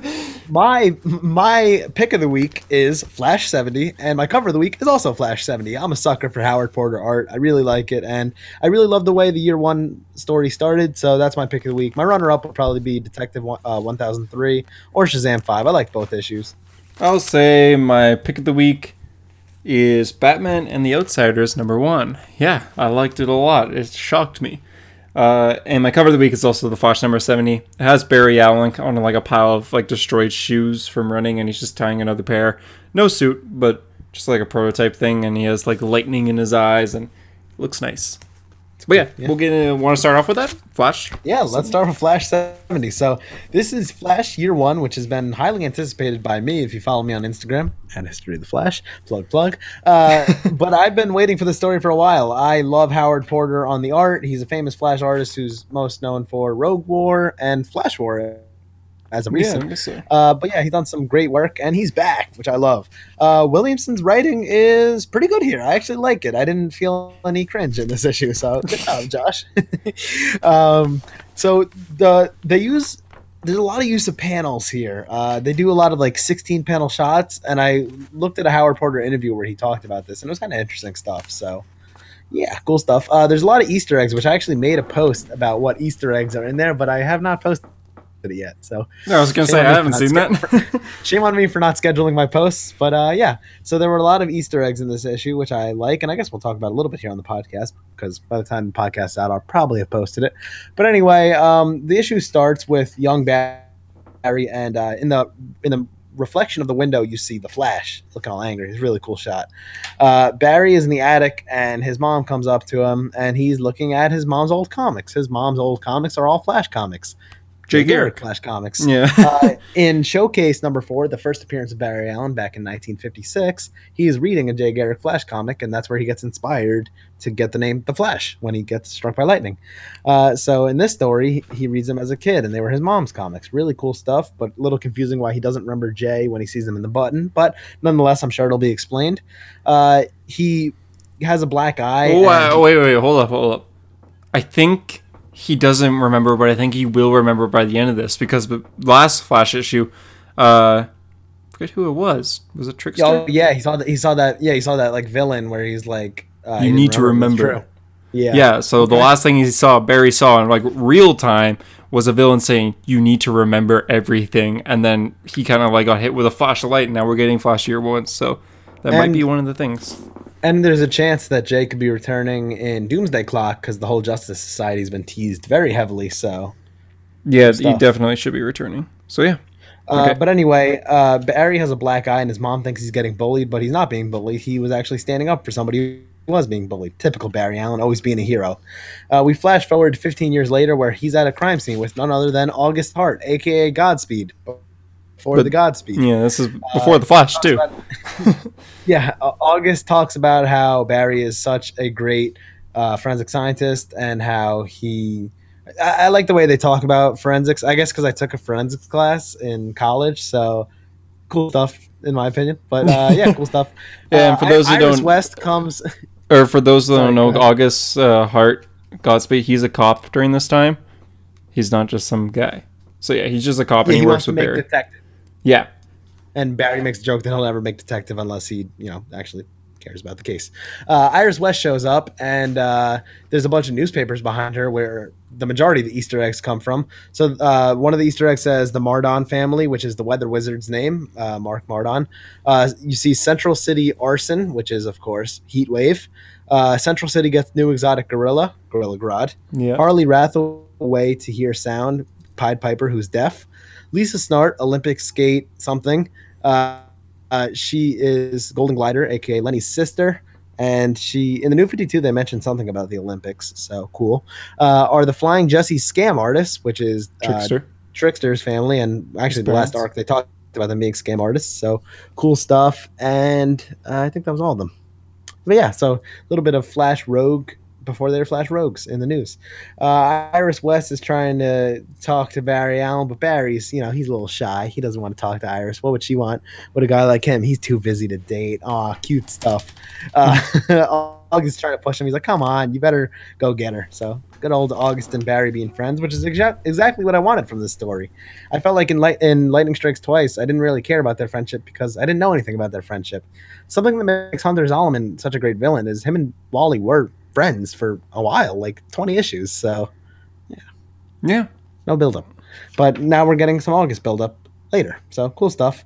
My my pick of the week is Flash 70, and my cover of the week is also Flash 70. I'm a sucker for Howard Porter art. I really like it, and I really love the way the year one story started. So that's my pick of the week. My runner up will probably be Detective one, uh, 1003 or Shazam 5. I like both issues. I'll say my pick of the week is Batman and the Outsiders number one. Yeah, I liked it a lot. It shocked me. Uh, and my cover of the week is also the Flash number 70. It has Barry Allen on like a pile of like destroyed shoes from running, and he's just tying another pair. No suit, but just like a prototype thing, and he has like lightning in his eyes, and looks nice. But yeah, we'll get. in Want to start off with that Flash? Yeah, let's start with Flash 70. So, this is Flash Year 1, which has been highly anticipated by me if you follow me on Instagram and History of the Flash. Plug, plug. Uh, but I've been waiting for the story for a while. I love Howard Porter on the art. He's a famous Flash artist who's most known for Rogue War and Flash War as of recent. so. Uh, but yeah, he's done some great work, and he's back, which I love. Uh, Williamson's writing is pretty good here. I actually like it. I didn't feel any cringe in this issue, so good job, Josh. um, so the they use there's a lot of use of panels here. Uh, they do a lot of like 16 panel shots, and I looked at a Howard Porter interview where he talked about this, and it was kind of interesting stuff. So. Yeah, cool stuff. Uh, there's a lot of Easter eggs, which I actually made a post about what Easter eggs are in there, but I have not posted it yet. So No, I was gonna say I haven't seen that. Shame on me for not scheduling my posts, but uh, yeah. So there were a lot of Easter eggs in this issue, which I like, and I guess we'll talk about a little bit here on the podcast because by the time the podcast's out, I'll probably have posted it. But anyway, um, the issue starts with young Barry, and uh, in the in the reflection of the window, you see the Flash looking all angry. It's a really cool shot. Uh, Barry is in the attic, and his mom comes up to him, and he's looking at his mom's old comics. His mom's old comics are all Flash comics. Jay Garrick. Flash comics yeah. uh, in Showcase number four, the first appearance of Barry Allen back in 1956, he is reading a Jay Garrick Flash comic, and that's where he gets inspired to get the name The Flash when he gets struck by lightning. Uh, so in this story, he reads them as a kid, and they were his mom's comics. Really cool stuff, but a little confusing why he doesn't remember Jay when he sees them in the button. But nonetheless, I'm sure it'll be explained. Uh, he has a black eye. Oh, and- uh, wait, wait, hold up, hold up. I think he doesn't remember, but I think he will remember by the end of this because the last Flash issue, uh, forget who it was. Was it Trickster? Oh yeah, he saw that. He saw that. Yeah, he saw that like villain where he's like, uh, You didn't need to remember. Yeah, yeah. So the last thing he saw, Barry saw in like real time, was a villain saying, "You need to remember everything," and then he kind of like got hit with a flash of light, and now we're getting Flash Year One. So that might be one of the things. And there's a chance that Jay could be returning in Doomsday Clock because the whole Justice Society's been teased very heavily. So, Yeah, he definitely should be returning. So yeah, uh, Okay. but anyway, uh, Barry has a black eye, and his mom thinks he's getting bullied, but he's not being bullied. He was actually standing up for somebody who was being bullied. Typical Barry Allen, always being a hero. Uh, we flash forward 15 years later, where he's at a crime scene with none other than August Hart, aka Godspeed, for But- the Godspeed. yeah, this is before the Flash too. Yeah, uh, August talks about how Barry is such a great uh, forensic scientist and how he. I, I like the way they talk about forensics. I guess because I took a forensics class in college, so cool stuff in my opinion. But uh, yeah, cool stuff. Yeah, and Uh, for those who Iris don't- West comes. Or for those Sorry, don't know. August uh, Hart Godspeed, he's a cop during this time. He's not just some guy. So yeah, he's just a cop and he he works with Barry. detective, yeah, and Barry makes a joke that he'll never make detective unless he, you know, actually cares about the case. Uh, Iris West shows up, and uh, there's a bunch of newspapers behind her where the majority of the Easter eggs come from. So uh, one of the Easter eggs says the Mardon family, which is the Weather Wizard's name, uh, Mark Mardon. Uh, you see Central City Arson, which is of course Heat Wave. Uh, Central City gets new exotic gorilla, Gorilla Grodd. yeah. Hartley Rathaway to hear sound, Pied Piper who's deaf, Lisa Snart Olympic skate something. Uh, uh, she is Golden Glider, aka Lenny's sister, and she in the New Fifty Two they mentioned something about the Olympics, so cool. Uh, are the Flying Jesse scam artists, which is uh, Trickster. Trickster's family, and actually the last arc they talked about them being scam artists, so cool stuff. And uh, I think that was all of them. But yeah, so a little bit of Flash Rogue before they were Flash Rogues in the news. Uh, Iris West is trying to talk to Barry Allen, but Barry's, you know, he's a little shy. He doesn't want to talk to Iris. What would she want? With a guy like him, he's too busy to date. Aw, cute stuff. Uh, August trying to push him. He's like, come on, you better go get her. So good old August and Barry being friends, which is exa- exactly what I wanted from this story. I felt like in, Light- in Lightning Strikes Twice, I didn't really care about their friendship because I didn't know anything about their friendship. Something that makes Hunter Zolomon such a great villain is him and Wally were friends for a while, like 20 issues. So Yeah. Yeah. No buildup. But now we're getting some August buildup later. So cool stuff.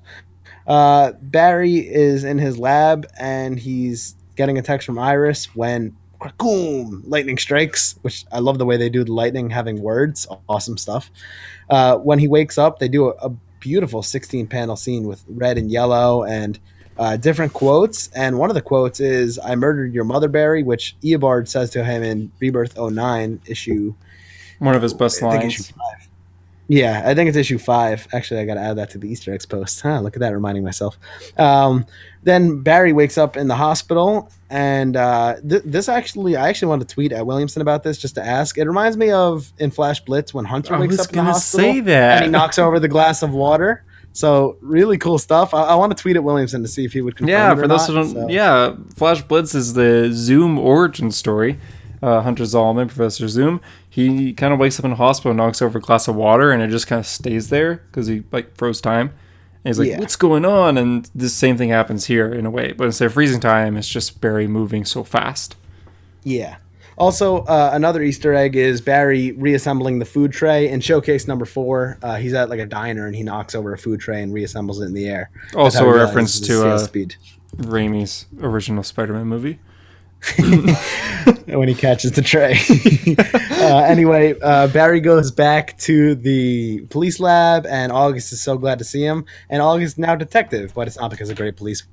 Uh, Barry is in his lab and he's getting a text from Iris when Krakoom, lightning strikes, which I love the way they do the lightning having words. Awesome stuff. Uh, when he wakes up, they do a, a beautiful 16 panel scene with red and yellow and uh, different quotes. And one of the quotes is, I murdered your mother, Barry, which Eobard says to him in Rebirth 09 issue One of his best I lines. Yeah, I think it's issue five. Actually, I got to add that to the Easter eggs post. Huh, look at that, reminding myself. Um, then Barry wakes up in the hospital, and uh, th- this actually, I actually wanted to tweet at Williamson about this just to ask. It reminds me of in Flash Blitz when Hunter wakes up in the hospital say that. and he knocks over the glass of water. So really cool stuff. I, I want to tweet at Williamson to see if he would confirm. Yeah, for those who don't, so- yeah, Flash Blitz is the Zoom origin story. Uh, Hunter Zolomon, Professor Zoom, he kind of wakes up in a hospital, knocks over a glass of water, and it just kind of stays there because he like froze time. And he's like, Yeah. "What's going on?" And the same thing happens here in a way, but instead of freezing time, it's just Barry moving so fast. Yeah. Also, uh, another Easter egg is Barry reassembling the food tray in showcase number four. Uh, he's at like a diner and he knocks over a food tray and reassembles it in the air. Also a reference to uh, speed Raimi's original Spider-Man movie. when he catches the tray. uh, anyway, uh, Barry goes back to the police lab, and August is so glad to see him. And August is now detective, but it's not because of great police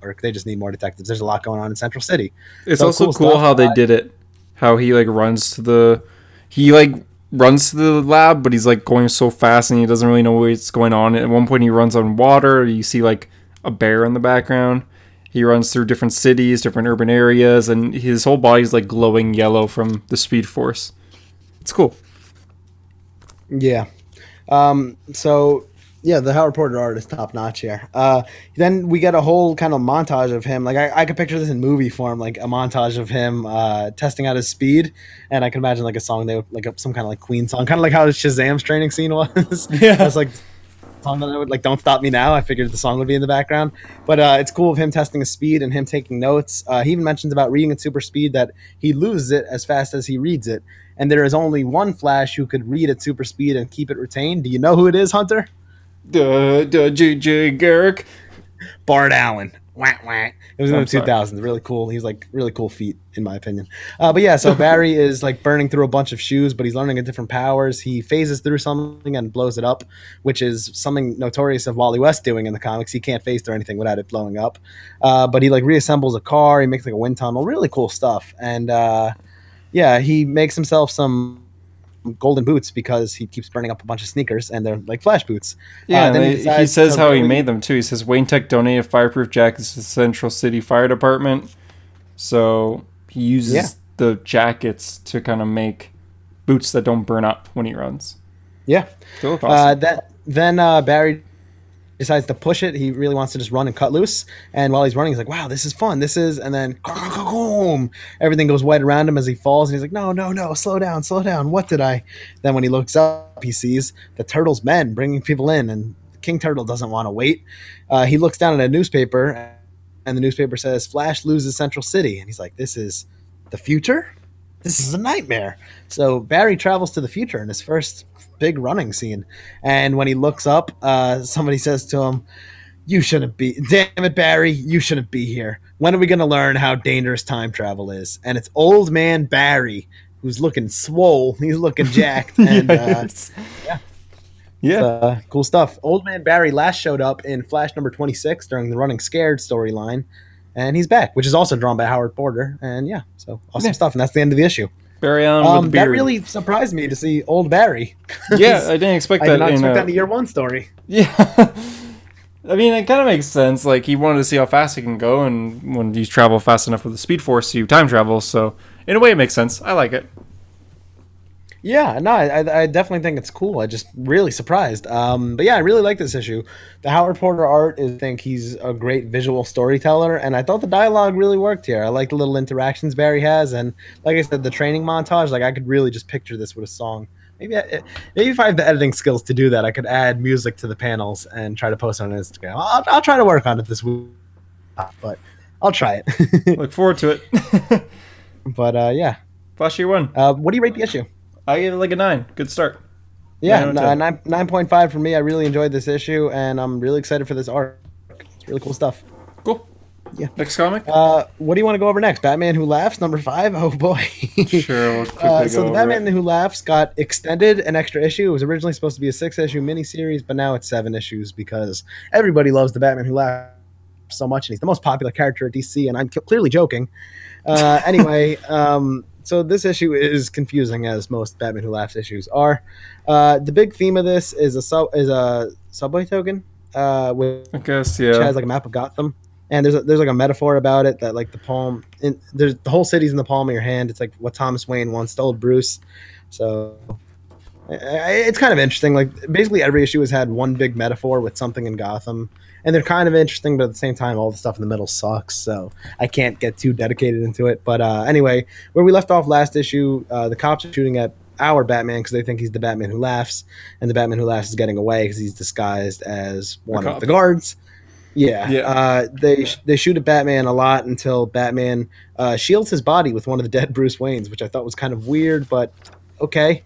work. They just need more detectives. There's a lot going on in Central City. It's So also cool cool, how they did it. How he like runs to the he like runs to the lab, but he's like going so fast and he doesn't really know what's going on. At one point he runs on water, you see like a bear in the background. He runs through different cities, different urban areas, and his whole body's like glowing yellow from the speed force. It's cool. Yeah. Um, so yeah, the Howard Porter art is top notch here. Uh, then we get a whole kind of montage of him. Like I, I could picture this in movie form, like a montage of him uh, testing out his speed, and I can imagine like a song they would like some kind of like Queen song, kind of like how Shazam's training scene was. Yeah. That's like song that I would like don't stop me now i figured the song would be in the background but uh, it's cool of him testing his speed and him taking notes uh, he even mentions about reading at super speed that he loses it as fast as he reads it and there is only one flash who could read at super speed and keep it retained do you know who it is hunter Duh, duh, JJ Garrick. bart allen Wah, wah. It was in I'm the sorry. 2000s. Really cool. He's like really cool feat, in my opinion. Uh, but yeah, so Barry is like burning through a bunch of shoes, but he's learning a different powers. He phases through something and blows it up, which is something notorious of Wally West doing in the comics. He can't phase through anything without it blowing up. Uh, but he like reassembles a car. He makes like a wind tunnel. Really cool stuff. And uh, yeah, he makes himself some golden boots because he keeps burning up a bunch of sneakers and they're like flash boots. Yeah, Uh, then he they- he, decides says how he made them too. He says Wayne Tech donated fireproof jackets to the Central City Fire Department, so he uses Yeah. the jackets to kind of make boots that don't burn up when he runs. Yeah. They look Uh, that then uh, Barry decides to push it. He really wants to just run and cut loose. And while he's running, he's like, "Wow, this is fun. This is." And then boom, everything goes white around him as he falls. And he's like, "No, no, no! Slow down, slow down! What did I?" Then when he looks up, he sees the turtle's men bringing people in, and King Turtle doesn't want to wait. Uh, he looks down at a newspaper, and the newspaper says, "Flash loses Central City," and he's like, "This is the future." This is a nightmare. So Barry travels to the future in his first big running scene. And when he looks up, uh, somebody says to him, You shouldn't be, damn it, Barry, you shouldn't be here. When are we going to learn how dangerous time travel is? And it's old man Barry, who's looking swole. He's looking jacked. And uh, yeah. yeah. uh, cool stuff. Old man Barry last showed up in Flash number 26 during the Running Scared storyline. And he's back, which is also drawn by Howard Porter. And yeah, so awesome Yeah. stuff. And that's the end of the issue. Barry Um, with a that really surprised me to see old Barry. yeah, I didn't expect that. I did not in expect a- that in a year one story. Yeah. I mean, it kind of makes sense. Like, he wanted to see how fast he can go, and when you travel fast enough with the Speed Force, you time travel. So, in a way, it makes sense. I like it. Yeah, no, I, I definitely think it's cool. I just really surprised. Um, but yeah, I really like this issue. The Howard Porter art is, I think he's a great visual storyteller, and I thought the dialogue really worked here. I like the little interactions Barry has, and like I said, the training montage. Like I could really just picture this with a song. Maybe, I, maybe if I have the editing skills to do that, I could add music to the panels and try to post on Instagram. I'll, I'll try to work on it this week, but I'll try it. Look forward to it. but uh, yeah, Flash Year One. uh, what do you rate the issue? I gave it like a nine. Good start. Yeah, Nine out of n- ten. nine nine point five for me. I really enjoyed this issue, and I'm really excited for this arc. It's really cool stuff. Cool. Yeah. Next comic. Uh, what do you want to go over next? Batman Who Laughs, number five. Oh boy. sure. We'll Uh, so the Batman it. Who Laughs got extended an extra issue. It was originally supposed to be a six issue miniseries, but now it's seven issues because everybody loves the Batman Who Laughs so much, and he's the most popular character at DC. And I'm c- clearly joking. Uh, anyway, um, so this issue is confusing as most Batman Who Laughs issues are. Uh, the big theme of this is a sub is a subway token, uh, which I guess which has like a map of Gotham. And there's a, there's like a metaphor about it that like the palm in there's the whole city's in the palm of your hand. It's like what Thomas Wayne once told Bruce. So it's kind of interesting. Like basically every issue has had one big metaphor with something in Gotham, and they're kind of interesting, but at the same time, all the stuff in the middle sucks. So I can't get too dedicated into it. But uh, anyway, where we left off last issue, uh, the cops are shooting at our Batman because they think he's the Batman who laughs, and the Batman who laughs is getting away because he's disguised as one of the guards. Yeah, Yeah. Uh, they they shoot at Batman a lot until Batman uh, shields his body with one of the dead Bruce Waynes, which I thought was kind of weird, but okay.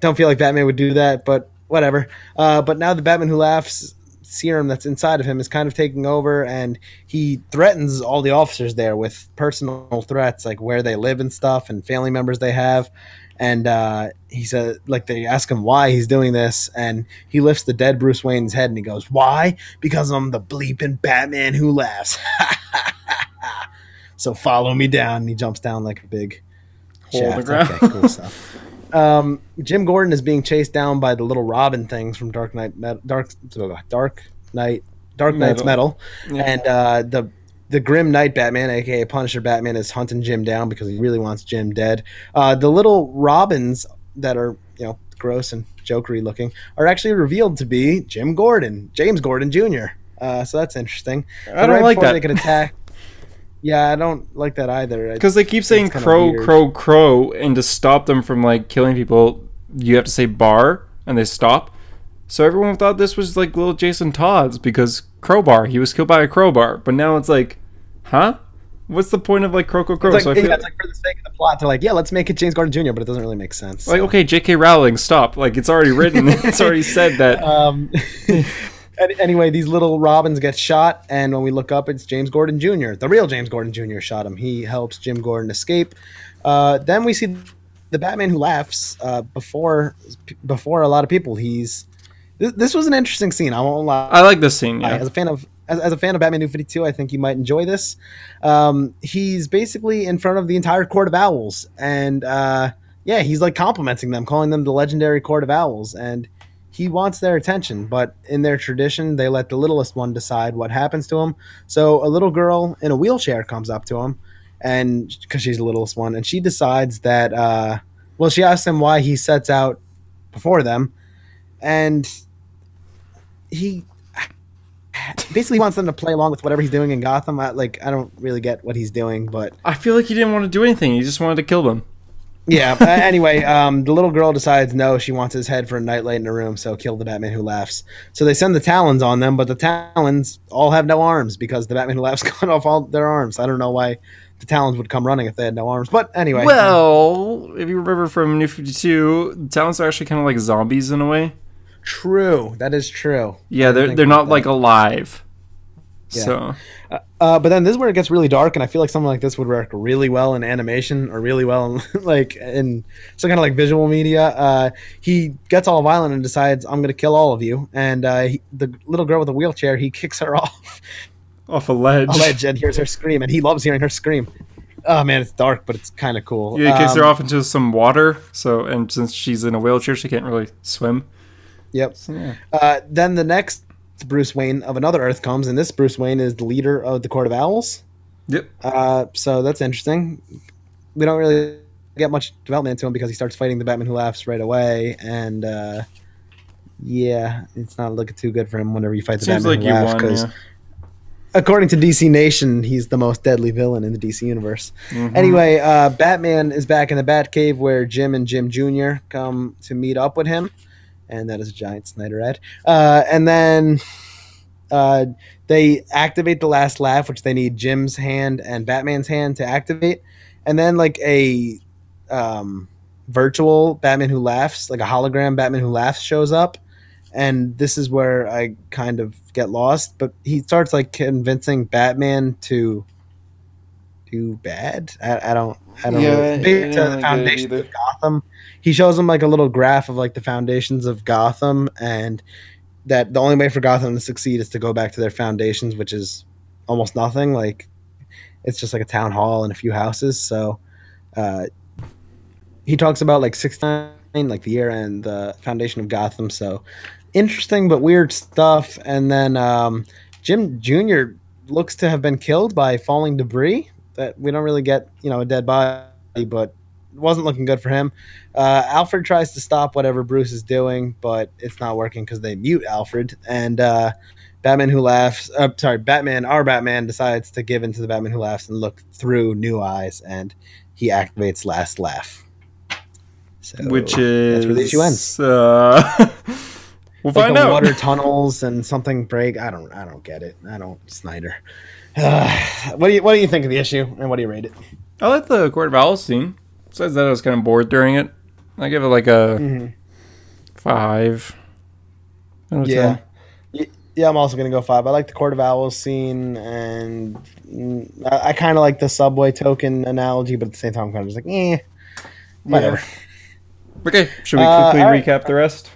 Don't feel like Batman would do that, but whatever. Uh, but now the Batman who laughs serum that's inside of him is kind of taking over, and he threatens all the officers there with personal threats, like where they live and stuff, and family members they have. And uh, he said, like they ask him why he's doing this, and he lifts the dead Bruce Wayne's head and he goes, "Why? Because I'm the bleeping Batman who laughs." so follow me down. And he jumps down like a big Hole in the ground. Okay, cool stuff. Um, Jim Gordon is being chased down by the little Robin things from Dark Knight, Met- Dark, Dark Knight, Dark Nights Metal. Metal, Yeah. and uh, the the Grim Knight Batman, aka Punisher Batman, is hunting Jim down because he really wants Jim dead. Uh, the little Robins that are you know gross and jokery looking are actually revealed to be Jim Gordon, James Gordon Jr. Uh, so that's interesting. I don't like that. They can attack. Yeah, I don't like that either. Because they keep saying crow, crow, crow, and to stop them from like killing people, you have to say bar, and they stop. So everyone thought this was like little Jason Todd's because crowbar, he was killed by a crowbar. But now it's like, huh? What's the point of like crow, crow, crow? It's like, so I yeah, feel it's like for the sake of the plot, they're like, yeah, let's make it James Gordon Jr., but it doesn't really make sense. like okay, J.K. Rowling, stop! Like it's already written, it's already said that. um, anyway, these little Robins get shot, and when we look up, it's James Gordon Jr. The real James Gordon Jr. shot him. He helps Jim Gordon escape. Uh, then we see the Batman who laughs uh, before before a lot of people. He's this, this was an interesting scene. I won't lie. I like this scene. As a fan of as, as a fan of Batman New Fifty Two, I think you might enjoy this. Um, he's basically in front of the entire Court of Owls, and uh, yeah, he's like complimenting them, calling them the legendary Court of Owls, and he wants their attention. But in their tradition, they let the littlest one decide what happens to him. So a little girl in a wheelchair comes up to him, and because she's the littlest one, and she decides that. Uh, well, she asks him why he sets out before them, and he basically wants them to play along with whatever he's doing in Gotham. I, like I don't really get what he's doing, but I feel like he didn't want to do anything. He just wanted to kill them. Yeah. uh, anyway, um, the little girl decides no, she wants his head for a nightlight in her room, so kill the Batman who laughs. So they send the Talons on them, but the Talons all have no arms because the Batman who laughs cut off all their arms. I don't know why the Talons would come running if they had no arms, but anyway. Well, if you remember from New 52, the Talons are actually kind of like zombies in a way. true. That is true. Yeah, they're, they're not about like alive. Yeah. So, Uh, but then this is where it gets really dark, and I feel like something like this would work really well in animation or really well in like in some kind of like visual media. Uh, he gets all violent and decides, "I'm going to kill all of you." And uh, he, the little girl with the wheelchair, he kicks her off off a ledge. a ledge and hears her scream, and he loves hearing her scream. Oh man, it's dark, but it's kind of cool. Yeah, he kicks her Um, off into some water. So, and since she's in a wheelchair, she can't really swim. Yep. So, yeah. Uh, then the next Bruce Wayne of another Earth comes, and this Bruce Wayne is the leader of the Court of Owls. Yep. Uh, so that's interesting. We don't really get much development into him because he starts fighting the Batman who laughs right away, and uh, yeah, it's not looking too good for him whenever you fight the Seems Batman like who laughs. won. 'cause Yeah. according to DC Nation, he's the most deadly villain in the DC universe. Mhm. Anyway, uh, Batman is back in the Batcave where Jim and Jim Jr. come to meet up with him, and that is a giant Snyder ad. Uh, and then uh, they activate the last laugh, which they need Jim's hand and Batman's hand to activate, and then like a um, virtual Batman who laughs, like a hologram Batman who laughs, shows up. And this is where I kind of get lost, but he starts like convincing Batman to do bad. I, I don't. I don't. Yeah, I Back to the really get it foundations of Gotham. He shows him like a little graph of like the foundations of Gotham, and that the only way for Gotham to succeed is to go back to their foundations, which is almost nothing. Like it's just like a town hall and a few houses. So uh, he talks about like six like the year and the foundation of Gotham. So interesting but weird stuff. And then um, Jim Jr. looks to have been killed by falling debris. That we don't really get, you know, a dead body, but wasn't looking good for him. Uh, Alfred tries to stop whatever Bruce is doing, but it's not working because they mute Alfred. And uh, Batman Who Laughs, uh, sorry, Batman, our Batman decides to give in to the Batman Who Laughs and look through new eyes, and he activates Last Laugh. So, Which is that's where the issue ends. Uh, we'll like find out. water tunnels and something break. I don't. I don't get it. I don't. Snyder. Uh, what do you What do you think of the issue, and what do you rate it? I like the Court of Owls scene. Besides that, I was kind of bored during it. I give it like a Mhm. five. Yeah. 10. Yeah, I'm also gonna go five. I like the Court of Owls scene, and I, I kind of like the subway token analogy, but at the same time, I'm kind of just like, eh, whatever. Okay, should we Uh, quickly right. recap the rest?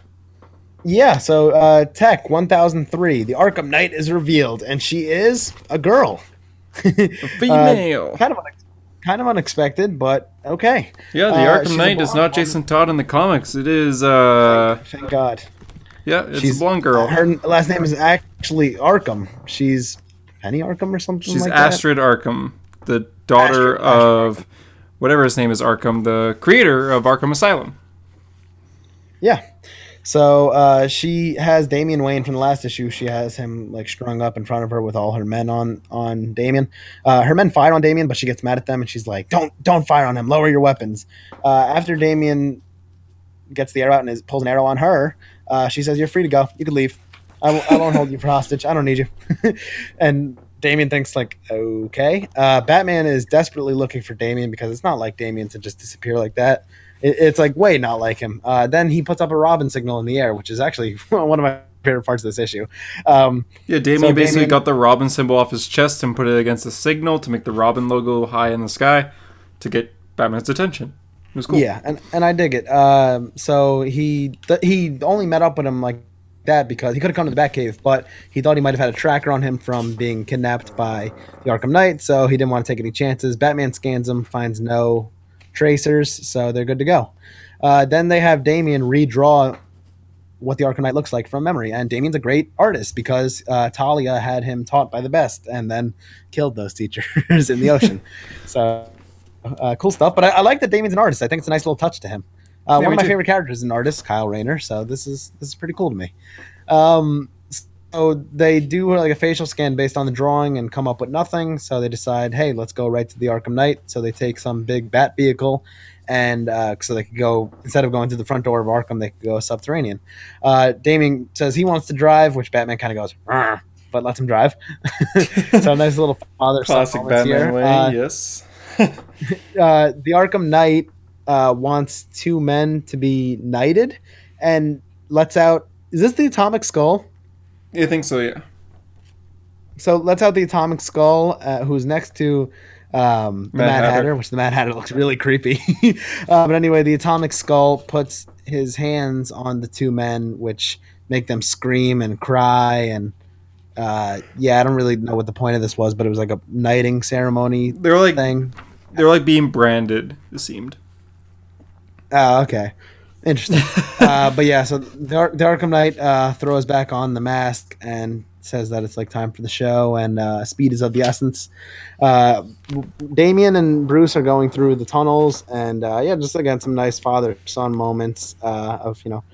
Yeah. So, uh, Tech 1003, the Arkham Knight is revealed, and she is a girl. a Female. kind of, unex- kind of unexpected, but okay. yeah, the uh, Arkham Knight is not. Jason Todd in the comics. It is, uh, Thank God. yeah, it's She's- a blonde girl. Her last name is actually Arkham. She's Penny Arkham or something She's like that. Astrid Arkham, the daughter Astrid- Astrid of whatever his name is, Arkham, the creator of Arkham Asylum. Yeah. So uh, she has Damian Wayne from the last issue. She has him like strung up in front of her with all her men on on Damian. Uh, her men fire on Damian, but she gets mad at them and she's like, "Don't don't fire on him. Lower your weapons." Uh, after Damian gets the arrow out and is, pulls an arrow on her, uh, she says, "You're free to go. You can leave. I, w- I won't hold you for hostage. I don't need you." and Damian thinks like, "Okay." Uh, Batman is desperately looking for Damian because it's not like Damian to just disappear like that. It, it's like way not like him. Uh, then he puts up a Robin signal in the air, which is actually one of my favorite parts of this issue. Um, yeah, Damian so basically Damian- got the Robin symbol off his chest and put it against the signal to make the Robin logo high in the sky to get Batman's attention. It was cool. Yeah, and, and I dig it. Um, so he th- he only met up with him like that because he could have come to the Batcave, but he thought he might have had a tracker on him from being kidnapped by the Arkham Knight, so he didn't want to take any chances. Batman scans him, finds no tracers, so they're good to go. Uh, then they have Damian redraw what the Knight looks like from memory, and Damian's a great artist because uh, Talia had him taught by the best, and then killed those teachers in the ocean. so uh, cool stuff. But I, I like that Damian's an artist. I think it's a nice little touch to him. Uh, Yeah, one of my too. favorite characters is an artist, Kyle Rayner. So this is this is pretty cool to me. Um, so they do like a facial scan based on the drawing and come up with nothing. So they decide, hey, let's go right to the Arkham Knight. So they take some big bat vehicle, and uh, so they could go instead of going through the front door of Arkham, they could go subterranean. Uh, Damian says he wants to drive, which Batman kind of goes, but lets him drive. so a nice little father Classic Batman way, Uh, yes. uh, the Arkham Knight uh, wants two men to be knighted and lets out. Is this the Atomic Skull? You think so, yeah. So let's out the Atomic Skull, uh, who's next to um, the Mad Mad, Hatter. Hatter. which the Mad Hatter looks really creepy. uh, but anyway, the Atomic Skull puts his hands on the two men, which make them scream and cry. And uh, yeah, I don't really know what the point of this was, but it was like a knighting ceremony They're like thing. they're like being branded, it seemed. Oh, okay. Interesting. uh, but yeah, so the, Ar- the Arkham Knight uh, throws back on the mask and says that it's like time for the show and uh, speed is of the essence. Uh, Damian and Bruce are going through the tunnels and uh, yeah, just again some nice father son moments uh, of you know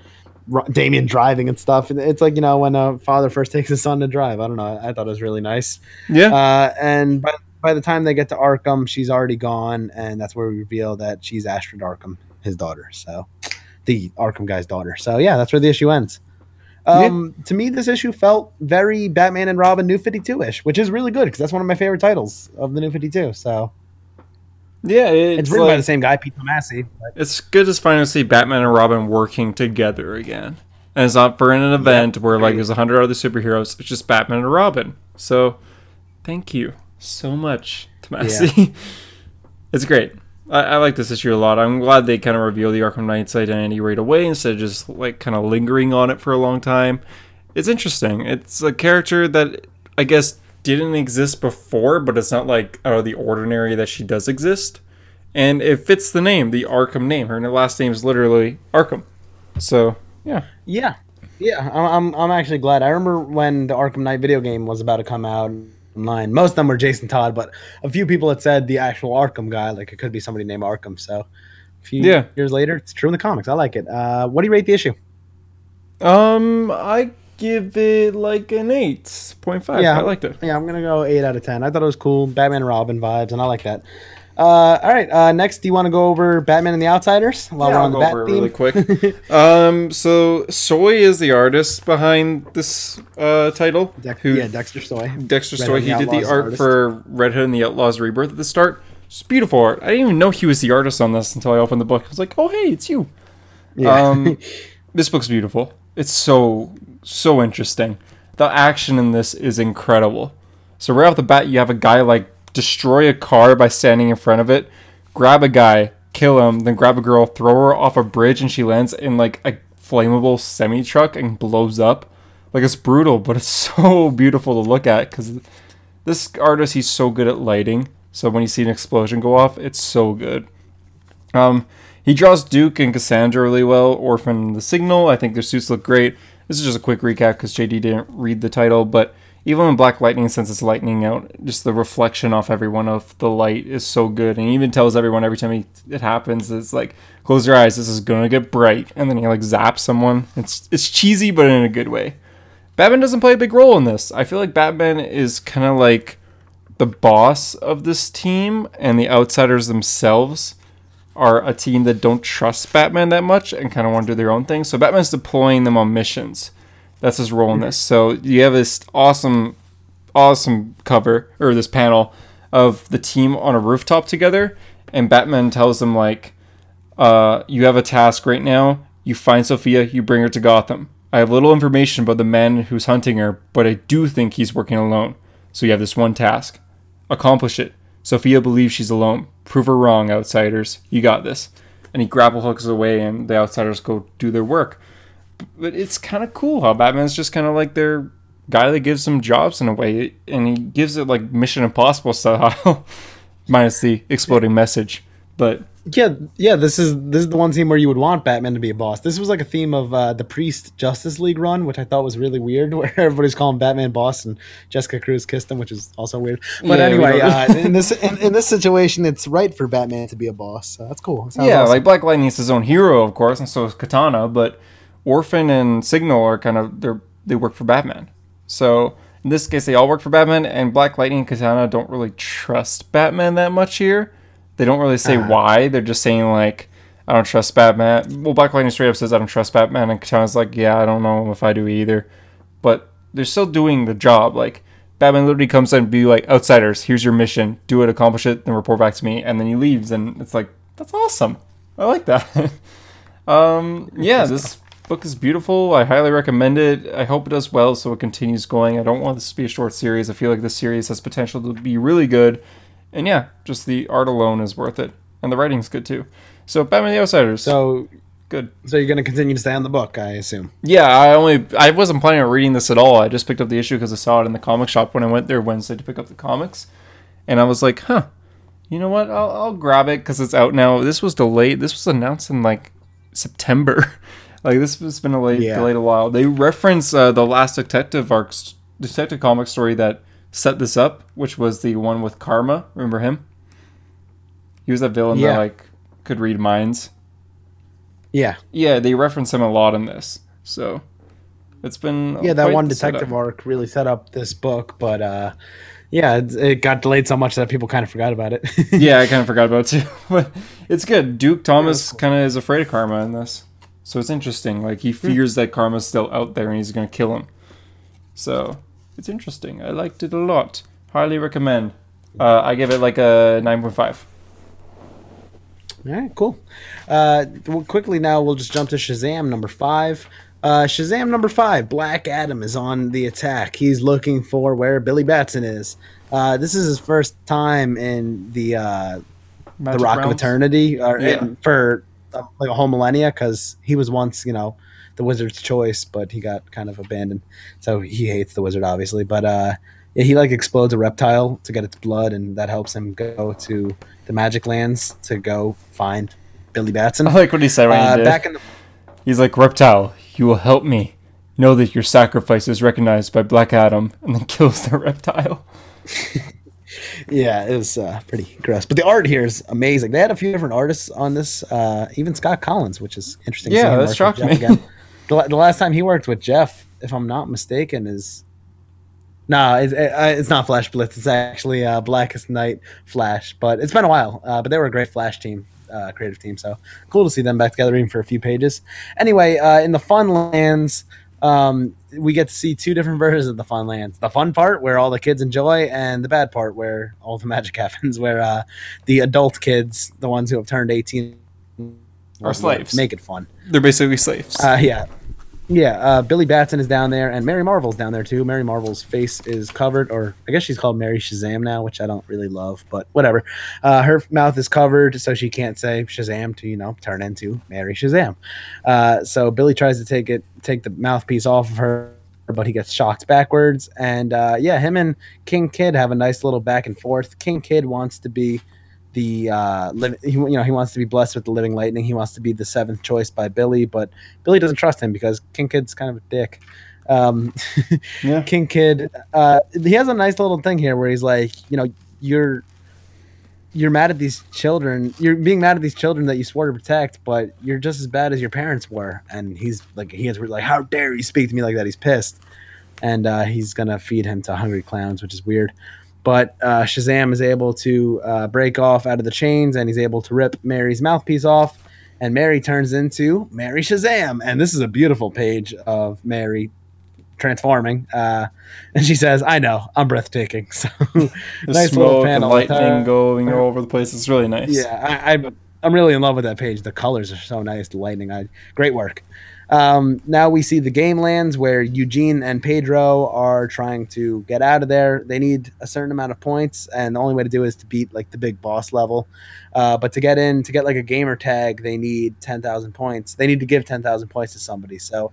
Ro- Damian driving and stuff. And It's like you know when a father first takes his son to drive. I don't know. I thought it was really nice. Yeah. Uh, and by, by the time they get to Arkham, she's already gone, and that's where we reveal that she's Astrid Arkham, his daughter. So, the Arkham guy's daughter. So, yeah, that's where the issue ends. Um, To me, this issue felt very Batman and Robin New 52 ish, which is really good because that's one of my favorite titles of the New 52. So, yeah, it's, it's written by the same guy, Pete Tomasi. it's good to finally see Batman and Robin working together again. And it's not for an event where like there's a hundred other superheroes. It's just Batman and Robin. So, thank you so much, Tomasi. it's great. I, I like this issue a lot. I'm glad they kind of reveal the Arkham Knight's identity right away instead of just like kind of lingering on it for a long time. It's interesting. It's a character that I guess didn't exist before, but it's not like out of the ordinary that she does exist. And it fits the name, the Arkham name. Her last name is literally Arkham. So, yeah. Yeah, yeah, I'm, I'm, I'm actually glad. I remember when the Arkham Knight video game was about to come out online. Most of them were Jason Todd, but a few people had said the actual Arkham guy, like it could be somebody named Arkham. So, a few Yeah. years later, it's true in the comics. I like it. Uh, what do you rate the issue? Um, I give it like an 8.5. Yeah. I liked it. Yeah, I'm gonna go eight out of ten. I thought it was cool, Batman Robin vibes, and I like that. Uh, all right, uh, next, do you want to go over Batman and the Outsiders while Yeah, we're I'll on the go Bat over theme? really quick. Um, so Soy is the artist behind this uh title. Dex- who yeah, Dexter Soy. Dexter Red Soy. He did the the art artist. for Red Hood and the Outlaws Rebirth at the start. It's beautiful art. I didn't even know he was the artist on this until I opened the book. I was like, oh hey, it's you. Yeah. Um, this book's beautiful. It's so so interesting. The action in this is incredible. So right off the bat, you have a guy like destroy a car by standing in front of it, grab a guy, kill him, then grab a girl, throw her off a bridge, and she lands in like a flammable semi truck and blows up. Like it's brutal, but it's so beautiful to look at because this artist he's so good at lighting. So when you see an explosion go off, it's so good. Um, he draws Duke and Cassandra really well. Orphan the Signal. I think their suits look great. This is just a quick recap because JD didn't read the title, but even in Black Lightning since its lightning out, just the reflection off everyone of the light is so good, and he even tells everyone every time he, it happens, it's like close your eyes, this is gonna get bright, and then he like zaps someone. It's it's cheesy, but in a good way. Batman doesn't play a big role in this. I feel like Batman is kind of like the boss of this team, and the outsiders themselves are a team that don't trust Batman that much and kind of want to do their own thing. So Batman's deploying them on missions. That's his role in this. So you have this awesome, awesome cover or this panel of the team on a rooftop together, and Batman tells them like, uh, "You have a task right now. You find Sophia. You bring her to Gotham. I have little information about the man who's hunting her, but I do think he's working alone. So you have this one task. Accomplish it. Sophia believes she's alone. Prove her wrong, outsiders. You got this. And he grapple hooks away, and the outsiders go do their work. But it's kind of cool how Batman's just kind of like their guy that gives them jobs in a way, and he gives it like Mission Impossible style, minus the exploding message. But Yeah, yeah. This is this is the one theme where you would want Batman to be a boss. This was like a theme of uh, the Priest Justice League run, which I thought was really weird, where everybody's calling Batman boss and Jessica Cruz kissed him, which is also weird. But Yeah, anyway, uh, in this in, in this situation, it's right for Batman to be a boss. So that's cool. Yeah, awesome. like Black Lightning is his own hero, of course, and so is Katana. But Orphan and Signal are kind of they're they work for Batman. So in this case, they all work for Batman, and Black Lightning and Katana don't really trust Batman that much here. They don't really say why. They're just saying like, "I don't trust Batman." Well, Black Lightning straight up says, "I don't trust Batman," and Katana's like, "Yeah, I don't know if I do either." But they're still doing the job. Like Batman literally comes in and be like, "Outsiders, here's your mission. Do it, accomplish it, then report back to me." And then he leaves, and it's like, "That's awesome. I like that." um, yeah, this book is beautiful. I highly recommend it. I hope it does well, so it continues going. I don't want this to be a short series. I feel like this series has potential to be really good. And yeah, just the art alone is worth it, and the writing's good too. So Batman: The Outsiders, so good. so you're gonna continue to stay on the book, I assume. Yeah, I only I wasn't planning on reading this at all. I just picked up the issue because I saw it in the comic shop when I went there Wednesday to pick up the comics, and I was like, huh, you know what? I'll, I'll grab it because it's out now. This was delayed. This was announced in like September. like this has been delayed Yeah. delayed a while. They reference uh, the last detective arcs, detective comic story that set this up, which was the one with Karma. Remember him? He was that villain Yeah. that like could read minds. Yeah, Yeah, they reference him a lot in this. So it's been yeah. That one detective arc really set up this book, but uh, yeah, it, it got delayed so much that people kind of forgot about it. yeah, I kind of forgot about it too, but it's good. Duke Thomas kind of is afraid of Karma in this, so it's interesting. Like Hmm. he fears that Karma's still out there and he's gonna kill him. So it's interesting. I liked it a lot. Highly recommend. Uh, I give it like a nine point five. All right, cool. Uh, well, quickly now, we'll just jump to Shazam number five. Uh, Shazam number five, Black Adam is on the attack. He's looking for where Billy Batson is. Uh, this is his first time in the uh, the Rock of Eternity, or Yeah. in- for like a whole millennia, because he was once, you know, the Wizard's choice, but he got kind of abandoned. So he hates the Wizard, obviously. But uh, yeah, he like explodes a reptile to get its blood, and that helps him go to the Magic Lands to go find Billy Batson. I like what he said right Uh, back in the He's like, Reptile, you will help me. Know that your sacrifice is recognized by Black Adam, and then kills the reptile. yeah, it was uh, pretty gross, but the art here is amazing. They had a few different artists on this, uh, even Scott Kolins, which is interesting. Yeah, that shocked me. The, the last time he worked with Geoff, if I'm not mistaken, is no, it's, it, uh, it's not Flash Blitz. It's actually uh, Blackest Night Flash, but it's been a while. Uh, but they were a great Flash team, uh, creative team. So cool to see them back together, even for a few pages. Anyway, uh, in the Fun Lands, um, we get to see two different versions of the Fun Lands: the fun part where all the kids enjoy, and the bad part where all the magic happens, where uh, the adult kids, the ones who have turned eighteen, Are slaves. Make it fun. They're basically slaves. Uh, yeah. Yeah, uh, Billy Batson is down there, and Mary Marvel's down there too. Mary Marvel's face is covered, or I guess she's called Mary Shazam now, which I don't really love, but whatever. Uh, her mouth is covered, so she can't say Shazam to you know turn into Mary Shazam. Uh, so Billy tries to take it, take the mouthpiece off of her, but he gets shocked backwards. And uh, yeah, him and King Kid have a nice little back and forth. King Kid wants to be the uh he, you know he wants to be blessed with the living lightning. He wants to be the seventh choice by billy but billy doesn't trust him because king kid's kind of a dick. Um yeah. king kid uh he has a nice little thing here where he's like you know you're you're mad at these children. You're being mad at these children that you swore to protect but you're just as bad as your parents were. And he's like he is like how dare you speak to me like that? He's pissed. And uh, he's gonna feed him to hungry clowns which is weird but uh, Shazam is able to uh, break off out of the chains and he's able to rip Mary's mouthpiece off. And Mary turns into Mary Shazam. And this is a beautiful page of Mary transforming. Uh, and she says, I know, I'm breathtaking. So nice little smoke and lightning going all over the place. It's really nice. yeah, I, I I'm really in love with that page. The colors are so nice. The lightning, I great work. Um, now we see the game lands where Eugene and Pedro are trying to get out of there. They need a certain amount of points, and the only way to do it is to beat like the big boss level. Uh, but to get in, to get like a gamer tag, they need ten thousand points. They need to give ten thousand points to somebody. So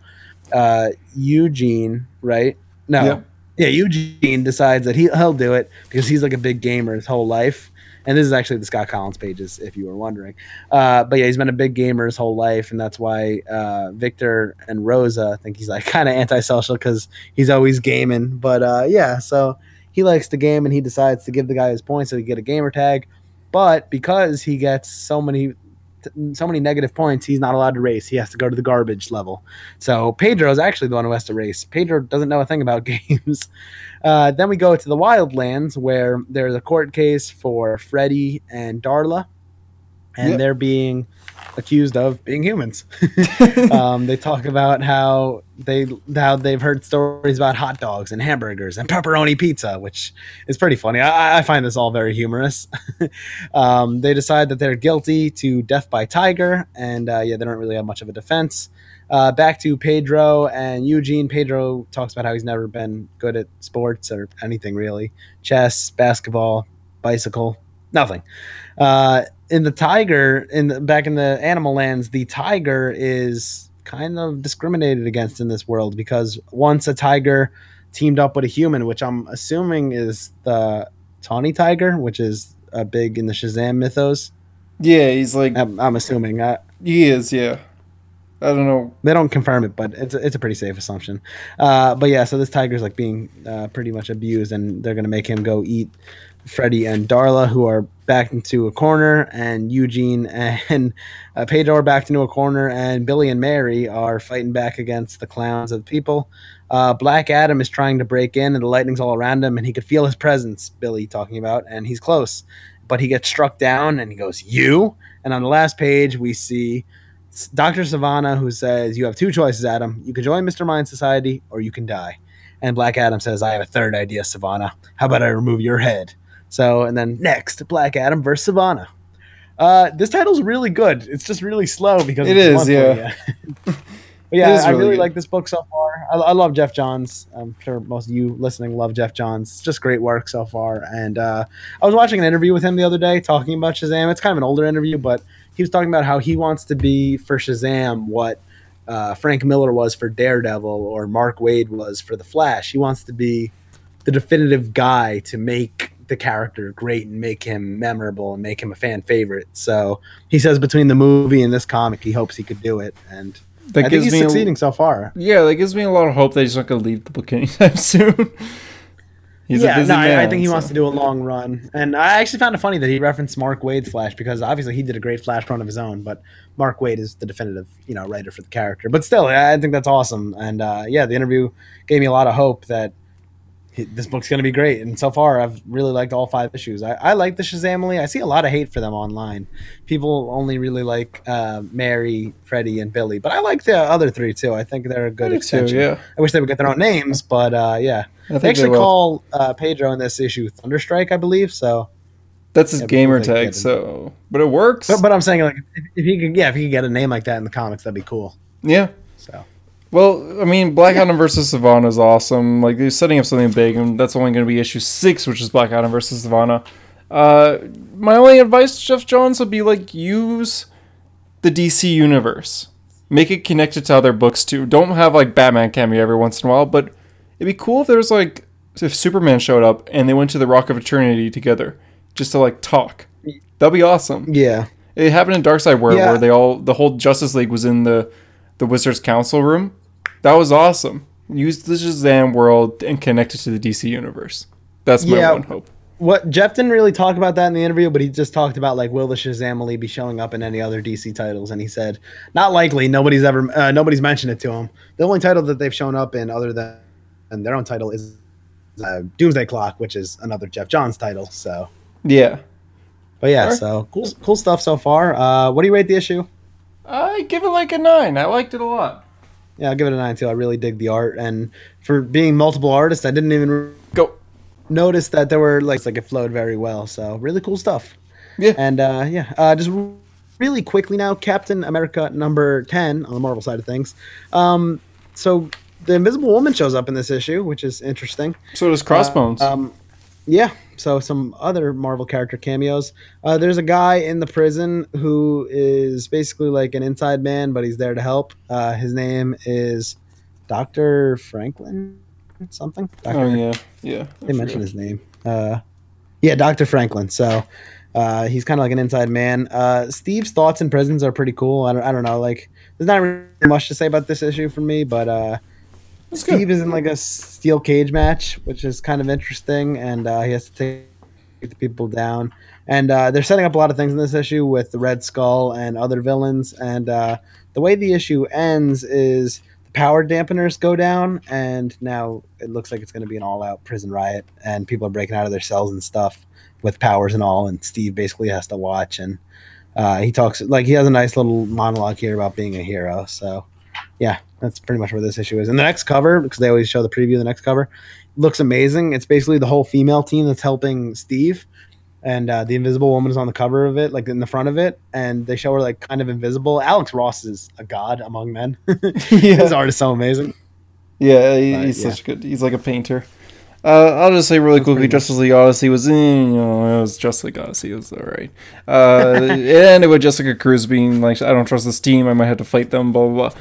uh, Eugene, right? No, Yeah. yeah, Eugene decides that he he'll do it because he's like a big gamer his whole life. And this is actually the Scott Kolins pages, if you were wondering. Uh, but yeah, he's been a big gamer his whole life, and that's why uh, Victor and Rosa think he's like kind of antisocial because he's always gaming. But uh, yeah, so he likes the game, and he decides to give the guy his points so he get a gamer tag. But because he gets so many so many negative points, he's not allowed to race. He has to go to the garbage level. So Pedro is actually the one who has to race. Pedro doesn't know a thing about games. Uh, then we go to the Wildlands where there's a court case for Freddy and Darla, and Yep. they're being accused of being humans. um, they talk about how they how they've heard stories about hot dogs and hamburgers and pepperoni pizza, which is pretty funny. I, I find this all very humorous. um, they decide that they're guilty to death by tiger, and uh, yeah, they don't really have much of a defense. Uh, back to Pedro and Eugene. Pedro talks about how he's never been good at sports or anything really chess, basketball, bicycle, nothing. Uh, in the tiger, in the, back in the animal lands, the tiger is kind of discriminated against in this world because once a tiger teamed up with a human, which I'm assuming is the tawny tiger, which is uh, big in the Shazam mythos. Yeah, he's like I'm, I'm assuming. Uh, he is. Yeah, I don't know. they don't confirm it, but it's a, it's a pretty safe assumption. Uh, but yeah, so this tiger's like being uh, pretty much abused, and they're gonna make him go eat Freddy and Darla, who are backed into a corner, and Eugene and uh, Pedro backed into a corner, and Billy and Mary are fighting back against the clowns of the people. Uh, Black Adam is trying to break in, and the lightning's all around him, and he could feel his presence. Billy talking about, and he's close, but he gets struck down, and he goes, "You." And on the last page, we see Dr. Sivana, who says, You have two choices, Adam. You can join Mr. Mind Society or you can die. And Black Adam says, I have a third idea, Sivana. How about I remove your head? So, and then next, Black Adam versus Sivana. Uh, this title's really good. It's just really slow because it's yeah. But yeah, It is I really really like this book so far. I, I love Geoff Johns. I'm sure most of you listening love Geoff Johns. It's just great work so far. And uh, I was watching an interview with him the other day talking about Shazam. It's kind of an older interview, but he was talking about how he wants to be for Shazam what uh, Frank Miller was for Daredevil or Mark Waid was for The Flash. He wants to be the definitive guy to make the character great and make him memorable and make him a fan favorite. So he says between the movie and this comic, he hopes he could do it. And That I think he's me a- succeeding so far. yeah, that gives me a lot of hope that he's not going to leave the book anytime soon. he's yeah, a busy no, I- man. I think he so- wants to do a long run, and I actually found it funny that he referenced Mark Waid's Flash because obviously he did a great Flash run of his own, but Mark Waid is the definitive, you know, writer for the character. But still, I think that's awesome, and uh, yeah, the interview gave me a lot of hope that this book's going to be great. And so far, I've really liked all five issues. I, I like the Shazamily. I see a lot of hate for them online. People only really like uh, Mary, Freddie, and Billy, but I like the other three too. I think they're a good so, extension. yeah. I wish they would get their own names, but uh, yeah. I They actually will. call uh, Pedro in this issue Thunderstrike, I believe. So, That's his Yeah, gamer tag, so but it works. but, but I'm saying like if, if he could, yeah, if he could get a name like that in the comics, that'd be cool. yeah. So, Well, I mean, Black Adam versus Sivana is awesome. Like they're setting up something big, and that's only going to be issue six, which is Black Adam versus Sivana. Uh, my only advice to Geoff Johns would be like use the DC universe, make it connected to other books too. Don't have like Batman cameo every once in a while, but it'd be cool if there was like if Superman showed up and they went to the Rock of Eternity together just to like talk. That'd be awesome. yeah, It happened in Darkseid War Yeah. where they all the whole Justice League was in the the Wizards Council room. That was awesome. Use the Shazam world and connect it to the DC universe. That's my Yeah. one hope. what Geoff didn't really talk about that in the interview, but he just talked about like will the Shazamily be showing up in any other DC titles, and he said not likely. Nobody's ever uh, nobody's mentioned it to him. The only title that they've shown up in other than and their own title is uh, Doomsday Clock, which is another Geoff Johns title. So, Yeah. but yeah, Sure. so cool, cool stuff so far. Uh, what do you rate the issue? I give it like a nine. I liked it a lot. Yeah, I'll give it a nine too. I really dig the art, and for being multiple artists, I didn't even Go. notice that there were like like it flowed very well. So really cool stuff. Yeah. And uh, yeah, uh, just really quickly now, Captain America number 10 on the Marvel side of things. Um, so the Invisible Woman shows up in this issue, which is interesting. So does Crossbones. Uh, um, yeah. So some other Marvel character cameos. Uh, there's a guy in the prison who is basically like an inside man, but he's there to help. Uh, his name is Doctor Franklin, something. Dr. oh yeah, yeah. I they mentioned his name. Uh, yeah, Doctor Franklin. So uh, he's kind of like an inside man. Uh, Steve's thoughts in prisons are pretty cool. I don't, I don't know. Like, there's not really much to say about this issue for me, but uh, That's good. Steve is in like a steel cage match, which is kind of interesting, and uh, he has to take the people down. And uh, they're setting up a lot of things in this issue with the Red Skull and other villains. And uh, the way the issue ends is the power dampeners go down, and now it looks like it's going to be an all-out prison riot, and people are breaking out of their cells and stuff with powers and all. And Steve basically has to watch, and uh, he talks like he has a nice little monologue here about being a hero. So yeah, that's pretty much where this issue is. And the next cover, because they always show the preview of the next cover, looks amazing. It's basically the whole female team that's helping Steve. And uh, the Invisible Woman is on the cover of it, like in the front of it, and they show her like kind of invisible. Alex Ross is a god among men. His art is so amazing. yeah. he- But, He's yeah. such a good. He's like a painter. Uh, I'll just say really quickly, Justice League Odyssey was, eh, you know, it was Justice League Odyssey. It was all right. Uh, it ended with Jessica Cruz being like, I don't trust this team. I might have to fight them. Blah blah. blah.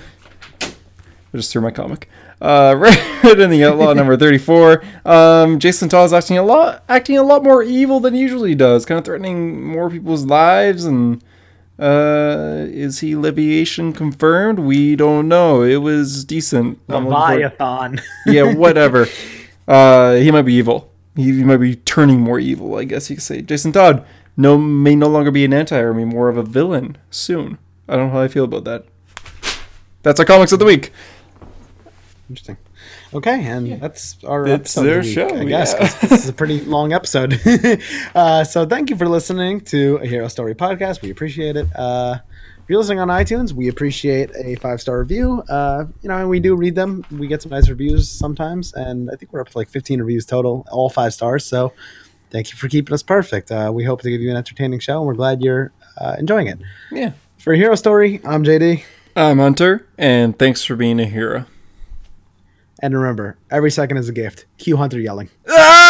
I just threw my comic. Uh, Red in the Outlaw number thirty-four. Um, Jason Todd is acting a lot, acting a lot more evil than he usually does, kind of threatening more people's lives. And uh, is he Leviation confirmed? We don't know. It was decent. Leviathan. yeah, whatever. Uh, he might be evil. He, he might be turning more evil, I guess you could say. Jason Todd no may no longer be an anti-army, more of a villain soon. I don't know how I feel about that. That's our comics of the week. Interesting. Okay, and that's our it's episode of their the week, show, I guess. yeah. 'cause This is a pretty long episode. uh, so thank you for listening to a Hero Story podcast. We appreciate it. Uh, if you're listening on iTunes, we appreciate a five star review. Uh, you know, and we do read them. We get some nice reviews sometimes, and I think we're up to like 15 reviews total, all five stars. So thank you for keeping us perfect. Uh, we hope to give you an entertaining show, and we're glad you're uh, enjoying it. Yeah. For Hero Story, I'm JD. I'm Hunter, and thanks for being a hero. And remember, every second is a gift. Q Hunter yelling. Ah!